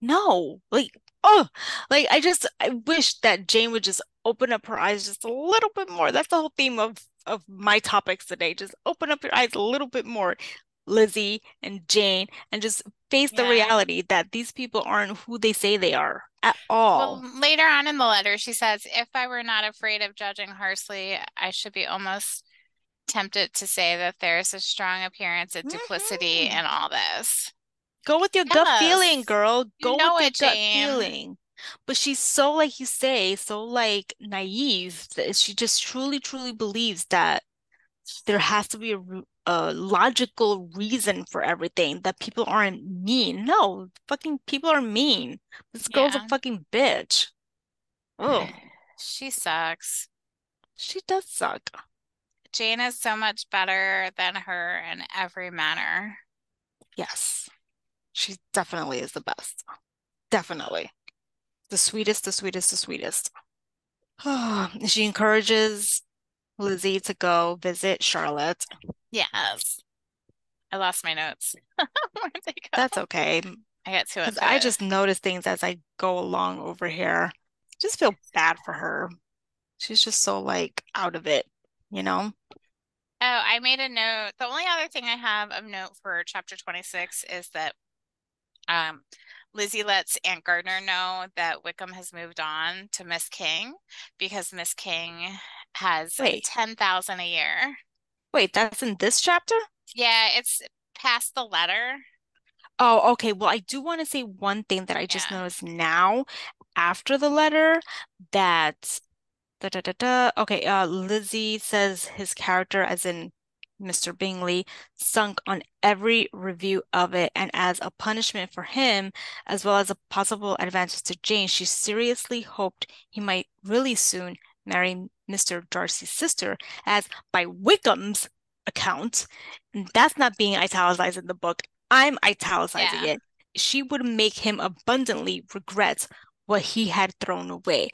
no. Like, oh, like I just I wish that Jane would just open up her eyes just a little bit more. That's the whole theme of of my topics today. Just open up your eyes a little bit more, Lizzie and Jane, and just face the reality that these people aren't who they say they are at Well, all. later on in the letter, she says, If I were not afraid of judging harshly, I should be almost tempted to say that there is a strong appearance of duplicity Mhm. in all this. Go with your gut feeling, Yes, girl. you Go know with your it, gut Jane. feeling. But she's so, like you say, so like naive that she just truly, truly believes that there has to be a, a logical reason for everything, that people aren't mean. No, fucking people are mean. This girl's a fucking bitch. Oh, She sucks. she does suck. Jane is so much better than her in every manner. Yes, she definitely is the best. Definitely. The sweetest, the sweetest, the sweetest. She encourages Lizzie to go visit Charlotte. Yes. I lost my notes. That's okay, I got to it I just notice things as I go along over here. Just feel bad for her. She's just so like out of it, you know? Oh, I made a note. The only other thing I have of note for chapter 26 is that um, Lizzie lets Aunt Gardiner know that Wickham has moved on to Miss King because Miss King has Wait, 10,000 a year. wait, that's in this chapter? Yeah, it's past the letter. Oh, okay. Well, I do want to say one thing that I just Yeah. noticed now after the letter that Da, da, da, da. Okay, uh, Lizzie says his character, as in Mr. Bingley, sunk on every review of it, and as a punishment for him, as well as a possible advantage to Jane, she seriously hoped he might really soon marry Mr. Darcy's sister, as by Wickham's account, that's not being italicized in the book, I'm italicizing Yeah. it. She would make him abundantly regret what he had thrown away.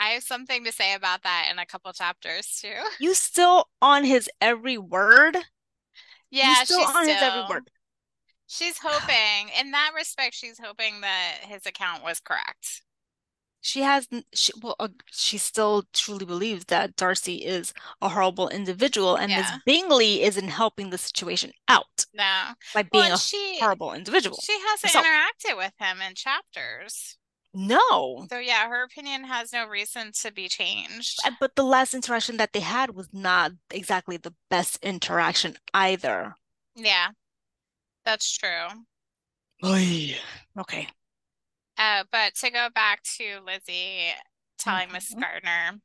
I have something to say about that in a couple chapters too. You still on his every word? You Yeah, still she's on his every word. she's hoping in that respect she's hoping that his account was correct. She has, she, well, uh, she still truly believes that Darcy is a horrible individual, and Miss Bingley isn't helping the situation out No. by being and a she horrible individual she hasn't herself. interacted with him in chapters. No, So yeah, her opinion has no reason to be changed. But the last interaction that they had was not exactly the best interaction either. Yeah, that's true. Oy. Okay. Uh, but to go back to Lizzie telling Miss Mhm. Gardiner,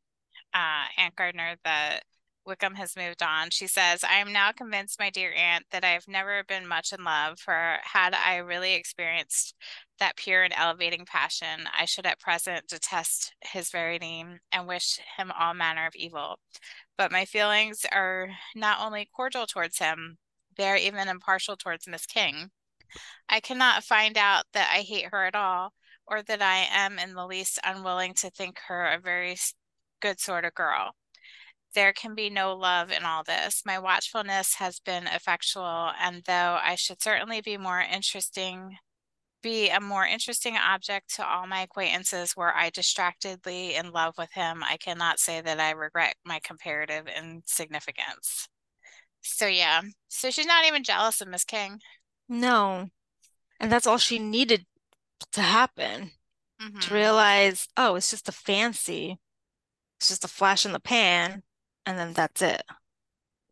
uh, Aunt Gardiner, that Wickham has moved on, she says, I am now convinced, my dear aunt, that I have never been much in love, for had I really experienced that pure and elevating passion, I should at present detest his very name and wish him all manner of evil. But my feelings are not only cordial towards him, they are even impartial towards Miss King. I cannot find out that I hate her at all, or that I am in the least unwilling to think her a very good sort of girl. There can be no love in all this. My watchfulness has been effectual, and though I should certainly be more interesting, be a more interesting object to all my acquaintances were I distractedly in love with him, I cannot say that I regret my comparative insignificance. So yeah, so she's not even jealous of Miss King. No. And that's all she needed to happen to hmm realize, oh, it's just a fancy. It's just a flash in the pan, and then that's it.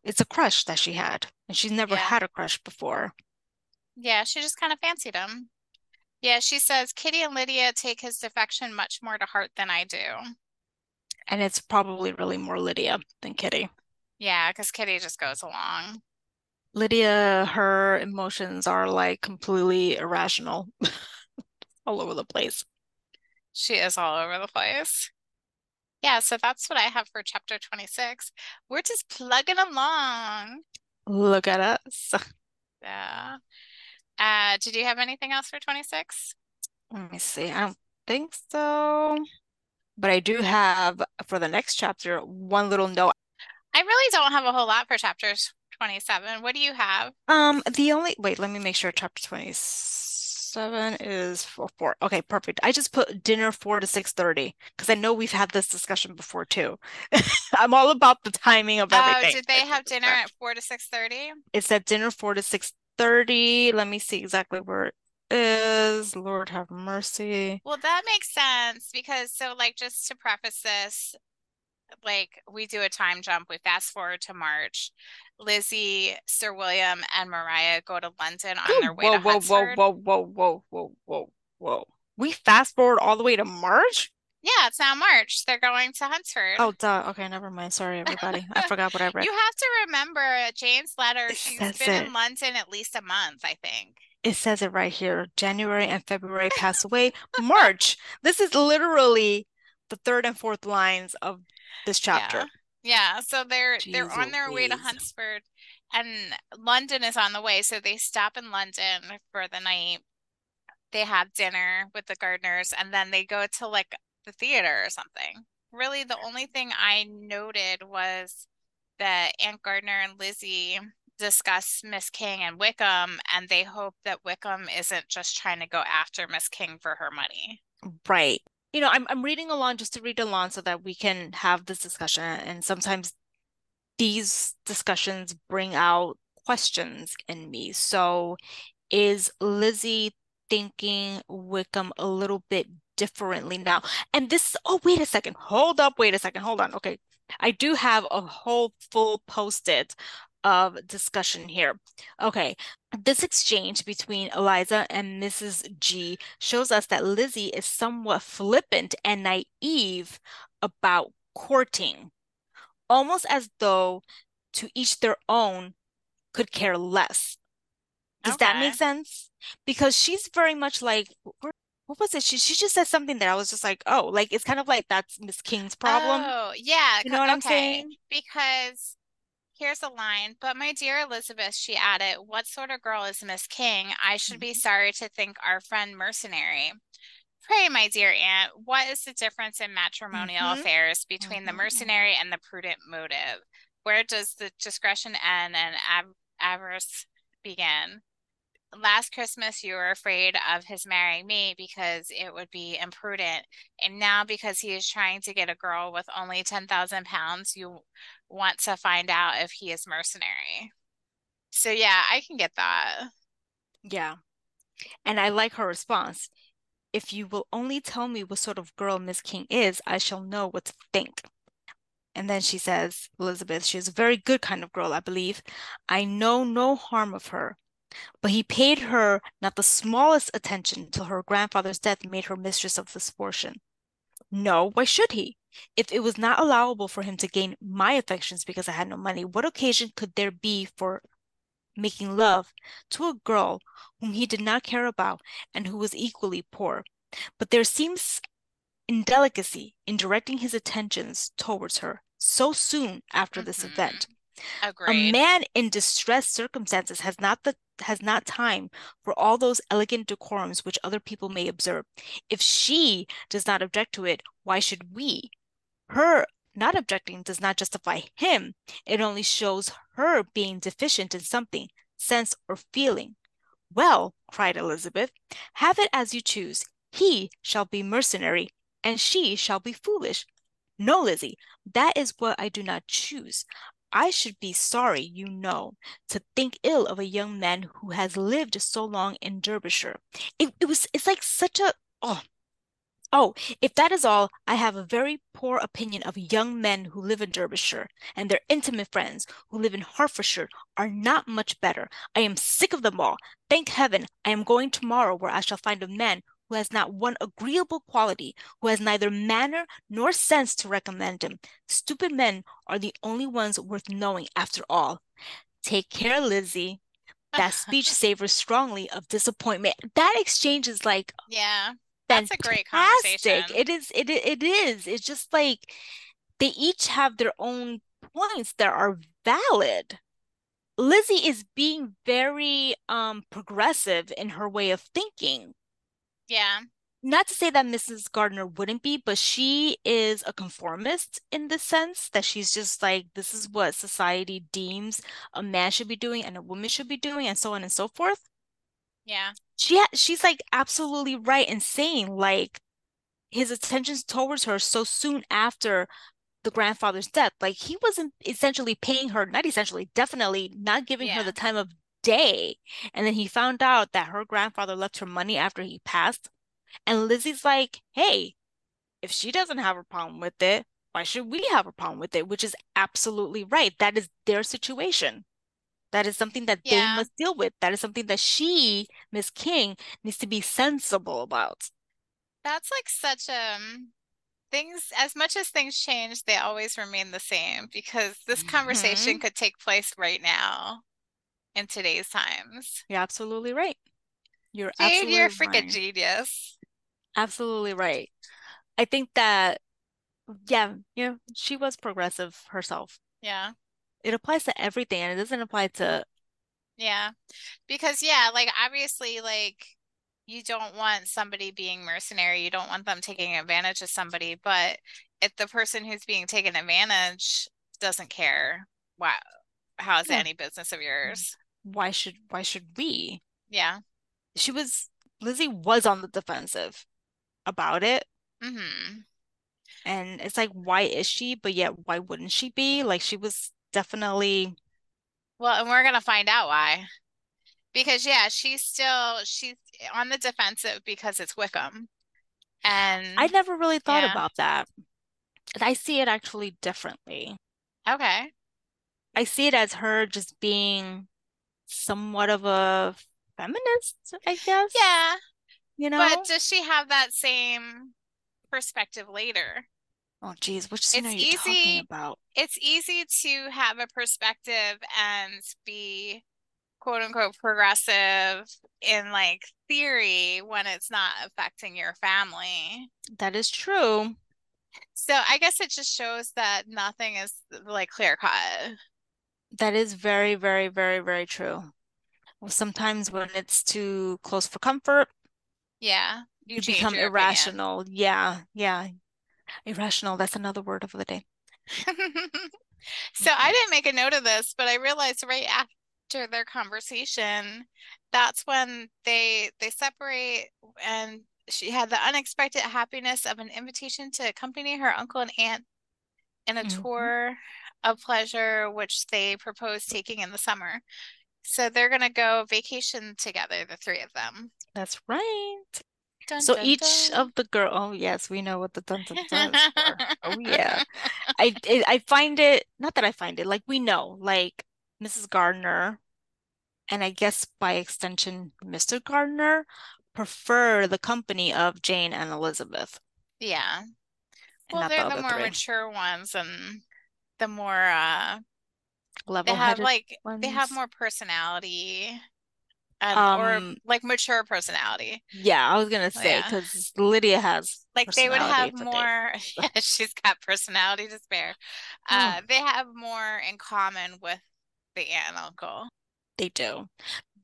It's a crush that she had, and she's never Yeah. had a crush before. Yeah, she just kind of fancied him. Yeah, she says Kitty and Lydia take his defection much more to heart than I do. And it's probably really more Lydia than Kitty. Yeah, because Kitty just goes along. Lydia, her emotions are like completely irrational, all over the place. She is all over the place. Yeah, so that's what I have for chapter 26. We're just plugging along. Look at us. Yeah. Uh, did you have anything else for 26? Let me see. I don't think so. But I do have for the next chapter one little note. I really don't have a whole lot for chapters 27. What do you have? Um, the only wait, let me make sure chapter 27 is for four. Okay, perfect. I just put dinner four to 6:30 because I know we've had this discussion before too. I'm all about the timing of everything. Oh, everything. did they have dinner at 4 to 6:30? It said dinner four to 6:30. Let me see exactly where it is. Lord have mercy. Well, that makes sense because so like just to preface this, like we do a time jump, we fast forward to March. Lizzie, Sir William, and Maria go to London on their way Whoa, to whoa, whoa, Hunsford. whoa, whoa, whoa, whoa, whoa, whoa. We fast forward all the way to March? Yeah, it's now March. They're going to Hunsford. Oh, duh. Okay, never mind. Sorry, everybody. I forgot what I read. You have to remember Jane's letter. It She's says been it. in London at least a month, I think. It says it right here. January and February pass away. March. This is literally the third and fourth lines of this chapter. Yeah. Yeah, so they're they're on their way to Louise. Hunsford and London is on the way, so they stop in London for the night. They have dinner with the Gardiners and then they go to like the theater or something. Really, the only thing I noted was that Aunt Gardiner and Lizzie discuss Miss King and Wickham, and they hope that Wickham isn't just trying to go after Miss King for her money. Right. You know, I'm I'm reading along just to read along so that we can have this discussion. And sometimes these discussions bring out questions in me. So is Lizzie thinking Wickham a little bit differently now? And this, oh, wait a second. Hold up, wait a second. Hold on. Okay. I do have a whole full post-it of discussion here. Okay. This exchange between Eliza and Mrs. G shows us that Lizzie is somewhat flippant and naive about courting, almost as though to each their own could care less. Does that make sense? Because she's very much like, what, what was it? She she just said something that I was just like, oh, like it's kind of like that's Miss King's problem. Oh, yeah. You know what I'm saying? Because here's a line. But my dear Elizabeth, she added, what sort of girl is Miss King? I should be Mhm. sorry to think our friend mercenary. Pray, my dear aunt, what is the difference in matrimonial Mhm. affairs between the Mhm. mercenary and the prudent motive? Where does the discretion end and av avarice begin? Last Christmas, you were afraid of his marrying me because it would be imprudent. And now, because he is trying to get a girl with only 10,000 pounds, you want to find out if he is mercenary. So, yeah, I can get that. Yeah. And I like her response. If you will only tell me what sort of girl Miss King is, I shall know what to think. And then she says, Elizabeth, she is a very good kind of girl, I believe. I know no harm of her. But he paid her not the smallest attention till her grandfather's death made her mistress of this fortune. No, why should he? If it was not allowable for him to gain my affections because I had no money, what occasion could there be for making love to a girl whom he did not care about and who was equally poor? But there seems indelicacy in directing his attentions towards her so soon after this Mm-hmm. event. A man in distressed circumstances has not the has not time for all those elegant decorums which other people may observe. If she does not object to it, why should we? Her not objecting does not justify him. It only shows her being deficient in something, sense or feeling. Well, cried Elizabeth, have it as you choose. He shall be mercenary, and she shall be foolish. No, Lizzie, that is what I do not choose. I should be sorry, you know, to think ill of a young man who has lived so long in Derbyshire. It, it was, it's like such a, oh, Oh, if that is all, I have a very poor opinion of young men who live in Derbyshire, and their intimate friends who live in Hertfordshire are not much better. I am sick of them all. Thank heaven, I am going tomorrow where I shall find a man who has not one agreeable quality, who has neither manner nor sense to recommend him. Stupid men are the only ones worth knowing after all. Take care, Lizzie. That speech savors strongly of disappointment. That exchange is like Yeah, that's a great fantastic. conversation. It is it it is. It's just like they each have their own points that are valid. Lizzie is being very um progressive in her way of thinking. Yeah, Not to say that Mrs. Gardiner wouldn't be, but she is a conformist in the sense that she's just like, this is what society deems a man should be doing and a woman should be doing, and so on and so forth. yeah, She ha she's like absolutely right in saying like his attentions towards her so soon after the grandfather's death. Like he wasn't essentially paying her, not essentially, definitely not giving her the time of day. And then he found out that her grandfather left her money after he passed. And Lizzie's like, hey, if she doesn't have a problem with it, why should we have a problem with it? Which is absolutely right. That is their situation. That is something that they must deal with. That is something that she, Miss King, needs to be sensible about. That's like such a things as much as things change, they always remain the same because this conversation hmm could take place right now in today's times. You're absolutely right. You're Jade, you're a freaking right. genius. Absolutely right. I think that, yeah, you know, she was progressive herself. Yeah. It applies to everything, and it doesn't apply to, Yeah. Because yeah, like obviously like you don't want somebody being mercenary. You don't want them taking advantage of somebody, but if the person who's being taken advantage doesn't care, wow, how is it yeah, any business of yours? Why should why should we? Yeah. She was Lizzie was on the defensive about it, hmm and it's like, why is she? But yet, why wouldn't she be? Like, she was definitely. Well, and we're gonna find out why. Because yeah, she's still she's on the defensive because it's Wickham. And I never really thought yeah, about that. And I see it actually differently. okay. I see it as her just being somewhat of a feminist, I guess, Yeah, you know. but does she have that same perspective later? Oh, geez, which scene are It's you talking about? it's easy to have a perspective and be quote unquote progressive in like theory when it's not affecting your family. That is true. So I guess it just shows that nothing is like clear cut. That is very, very, very, very true. Well, sometimes when it's too close for comfort, Yeah, you you become your opinion. irrational. Yeah, yeah. Irrational, that's another word of the day. So I didn't make a note of this, but I realized right after their conversation, that's when they they separate and she had the unexpected happiness of an invitation to accompany her uncle and aunt in a hmm tour of pleasure, which they propose taking in the summer. So they're gonna go vacation together, the three of them. That's right. Dun So dun each dun. of the girl, oh yes, we know what the dun dun dun is for. Oh yeah. I I find it not that I find it like we know like Mrs. Gardiner and I guess by extension Mr. Gardiner prefer the company of Jane and Elizabeth Yeah. Well, they're the other more three mature ones and the more uh they have like they have more personality and or Um like mature personality. yeah, I was gonna say Yeah. because Lydia has Like they would have more she's got personality to spare. Oh, Uh they have more in common with the aunt and uncle. they do.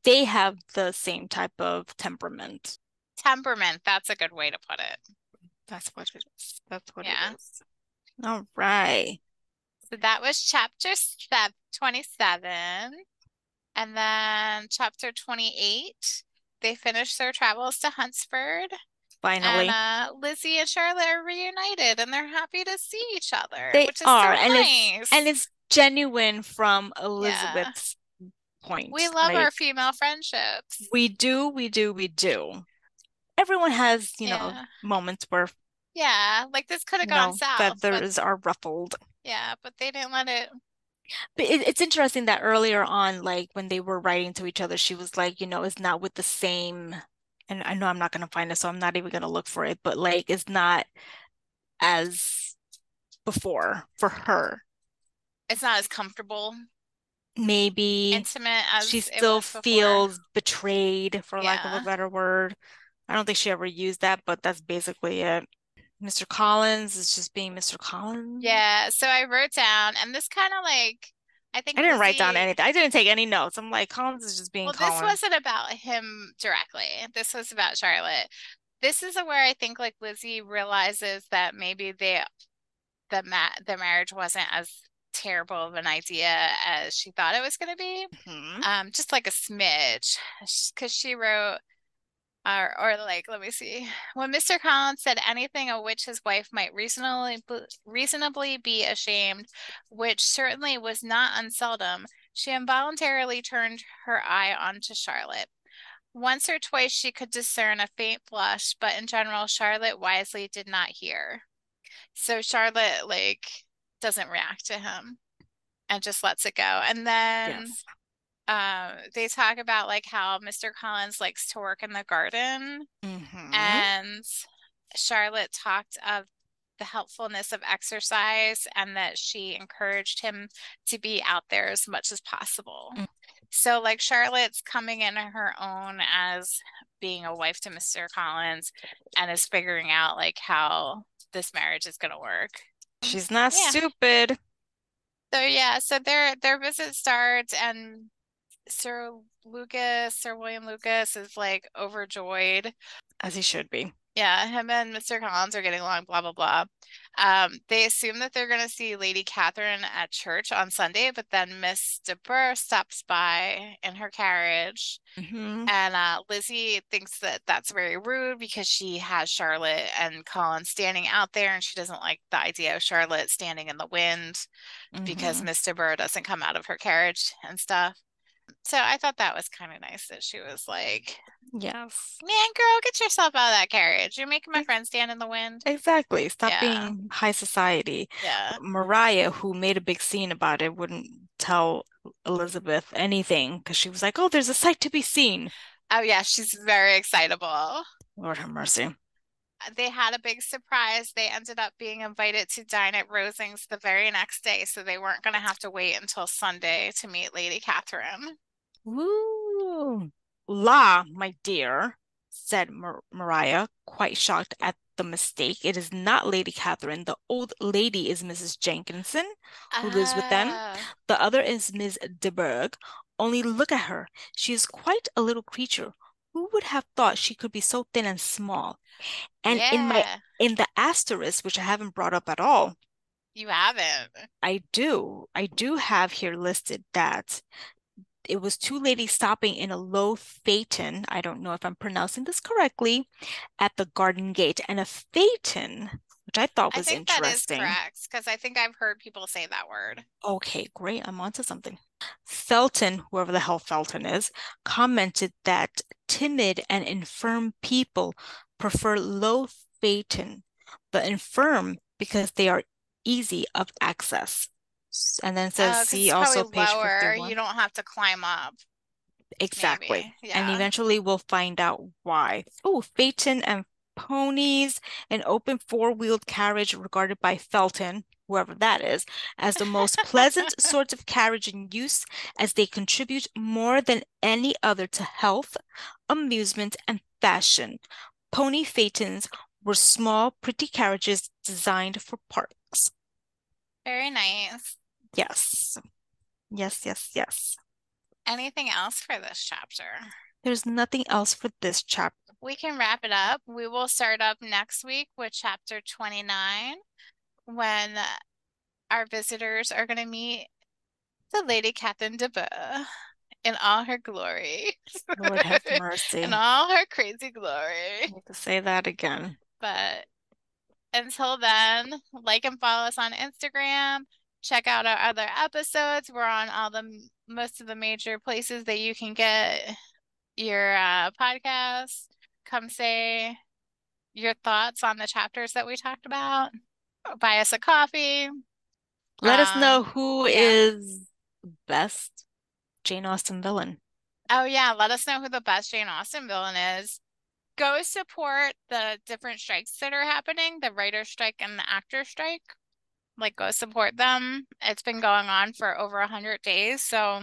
They have the same type of temperament. Temperament, that's a good way to put it. That's what it is. That's what it Yeah. is. All right. So that was chapter 27. And then chapter 28, they finished their travels to Hunsford. And Finally. uh, Lizzie and Charlotte are reunited and they're happy to see each other, They which is are, so and it's and it's genuine from Elizabeth's Yeah. Elizabeth's We point. love our female friendships. we do, we do, we do. Everyone has, you know, moments where Yeah, like this could have gone know, south, but feathers are ruffled. Yeah, but they didn't let it. But it, it's interesting that earlier on, like when they were writing to each other, she was like, you know, it's not with the same, and I know I'm not gonna find it, so I'm not even gonna look for it, but like it's not as before for her. It's not as comfortable, Maybe intimate she as it still feels betrayed, for lack of a better word. I don't think she ever used that, but that's basically it. Mr. Collins is just being Mr. Collins. Yeah, so I wrote down, and this kind of like, I think I didn't write down anything. I didn't take any notes. I'm like, Collins is just being well, this wasn't about him directly. This was about Charlotte. This is where I think like Lizzie realizes that maybe they the ma the marriage wasn't as terrible of an idea as she thought it was going to be. hmm Um, just like a smidge, because she wrote, or, or like, let me see. When Mr. Collins said anything of which his wife might reasonably reasonably be ashamed, which certainly was not unseldom, she involuntarily turned her eye onto Charlotte. Once or twice she could discern a faint blush, but in general, Charlotte wisely did not hear. So Charlotte like doesn't react to him and just lets it go. And then Yes. Um they talk about like how Mr. Collins likes to work in the garden hmm and Charlotte talked of the helpfulness of exercise and that she encouraged him to be out there as much as possible. Mm. So like Charlotte's coming in her own as being a wife to Mr. Collins and is figuring out like how this marriage is going to work. She's not Yeah. stupid. So yeah, so their their visit starts and Sir Lucas, Sir William Lucas is like overjoyed. As he should be. Yeah, him and Mr. Collins are getting along, blah blah blah. Um, they assume that they're gonna see Lady Catherine at church on Sunday, but then Miss De Bourgh stops by in her carriage, hmm and uh, Lizzie thinks that that's very rude because she has Charlotte and Collins standing out there, and she doesn't like the idea of Charlotte standing in the wind because hmm Miss De Bourgh doesn't come out of her carriage and stuff. So I thought that was kind of nice that she was like, Yes. Oh, man, girl, get yourself out of that carriage. You're making my friend stand in the wind. Exactly. Stop Yeah. being high society. Yeah. Maria, who made a big scene about it, wouldn't tell Elizabeth anything because she was like, "Oh, there's a sight to be seen." Oh, yeah, she's very excitable. Lord have mercy. Uh, they had a big surprise. They ended up being invited to dine at Rosings the very next day, so they weren't going to have to wait until Sunday to meet Lady Catherine. Woo! La, my dear, said Mar Maria, quite shocked at the mistake. It is not Lady Catherine. The old lady is Mrs. Jenkinson, who lives with them. Ah, The other is Miss de Bourgh. Only look at her. She is quite a little creature. Who would have thought she could be so thin and small? And in my in the asterisk, which I haven't brought up at all, you haven't. I do. I do have here listed that it was two ladies stopping in a low phaeton. I don't know if I'm pronouncing this correctly, at the garden gate. And a phaeton, which I thought was I think that is interesting. correct because I think I've heard people say that word. Okay, great. I'm onto something. Felton, whoever the hell Felton is, commented that timid and infirm people prefer low phaeton, the infirm because they are easy of access. And then says Oh, see also page lower. 51. You don't have to climb up, Exactly. maybe. And eventually we'll find out why. Oh, phaeton and ponies, an open four-wheeled carriage regarded by Felton, whoever that is, as the most pleasant sort of carriage in use, as they contribute more than any other to health, amusement, and fashion. Pony phaetons were small, pretty carriages designed for parks. Very nice. Yes. Yes, yes, yes. Anything else for this chapter? There's nothing else for this chapter. We can wrap it up. We will start up next week with chapter 29 when our visitors are going to meet the Lady Catherine de Bourgh in all her glory. Lord have mercy. in all her crazy glory. I to say that again. But until then, like and follow us on Instagram. Check out our other episodes. We're on all the most of the major places that you can get your uh, podcast. Come say your thoughts on the chapters that we talked about. Buy us a coffee. Let us know Um, who yeah. is best Jane Austen villain. Oh yeah, let us know who the best Jane Austen villain is. Go support the different strikes that are happening, the writer strike and the actor strike. Like go support them. It's been going on for over a hundred days, so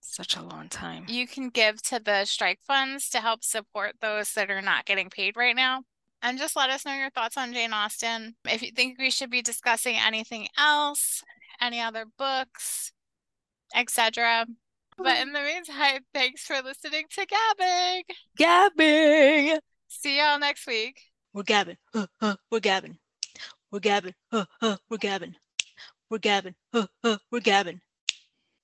Such a long time. you can give to the strike funds to help support those that are not getting paid right now. And just let us know your thoughts on Jane Austen. If you think we should be discussing anything else, any other books, etc. But in the meantime, thanks for listening to Gabbing. Gabbing. See y'all next week. We're gabbing. Uh, uh, we're gabbing. We're gabbing. Uh, uh, we're gabbing. We're gabbing. Uh, uh, we're gabbing.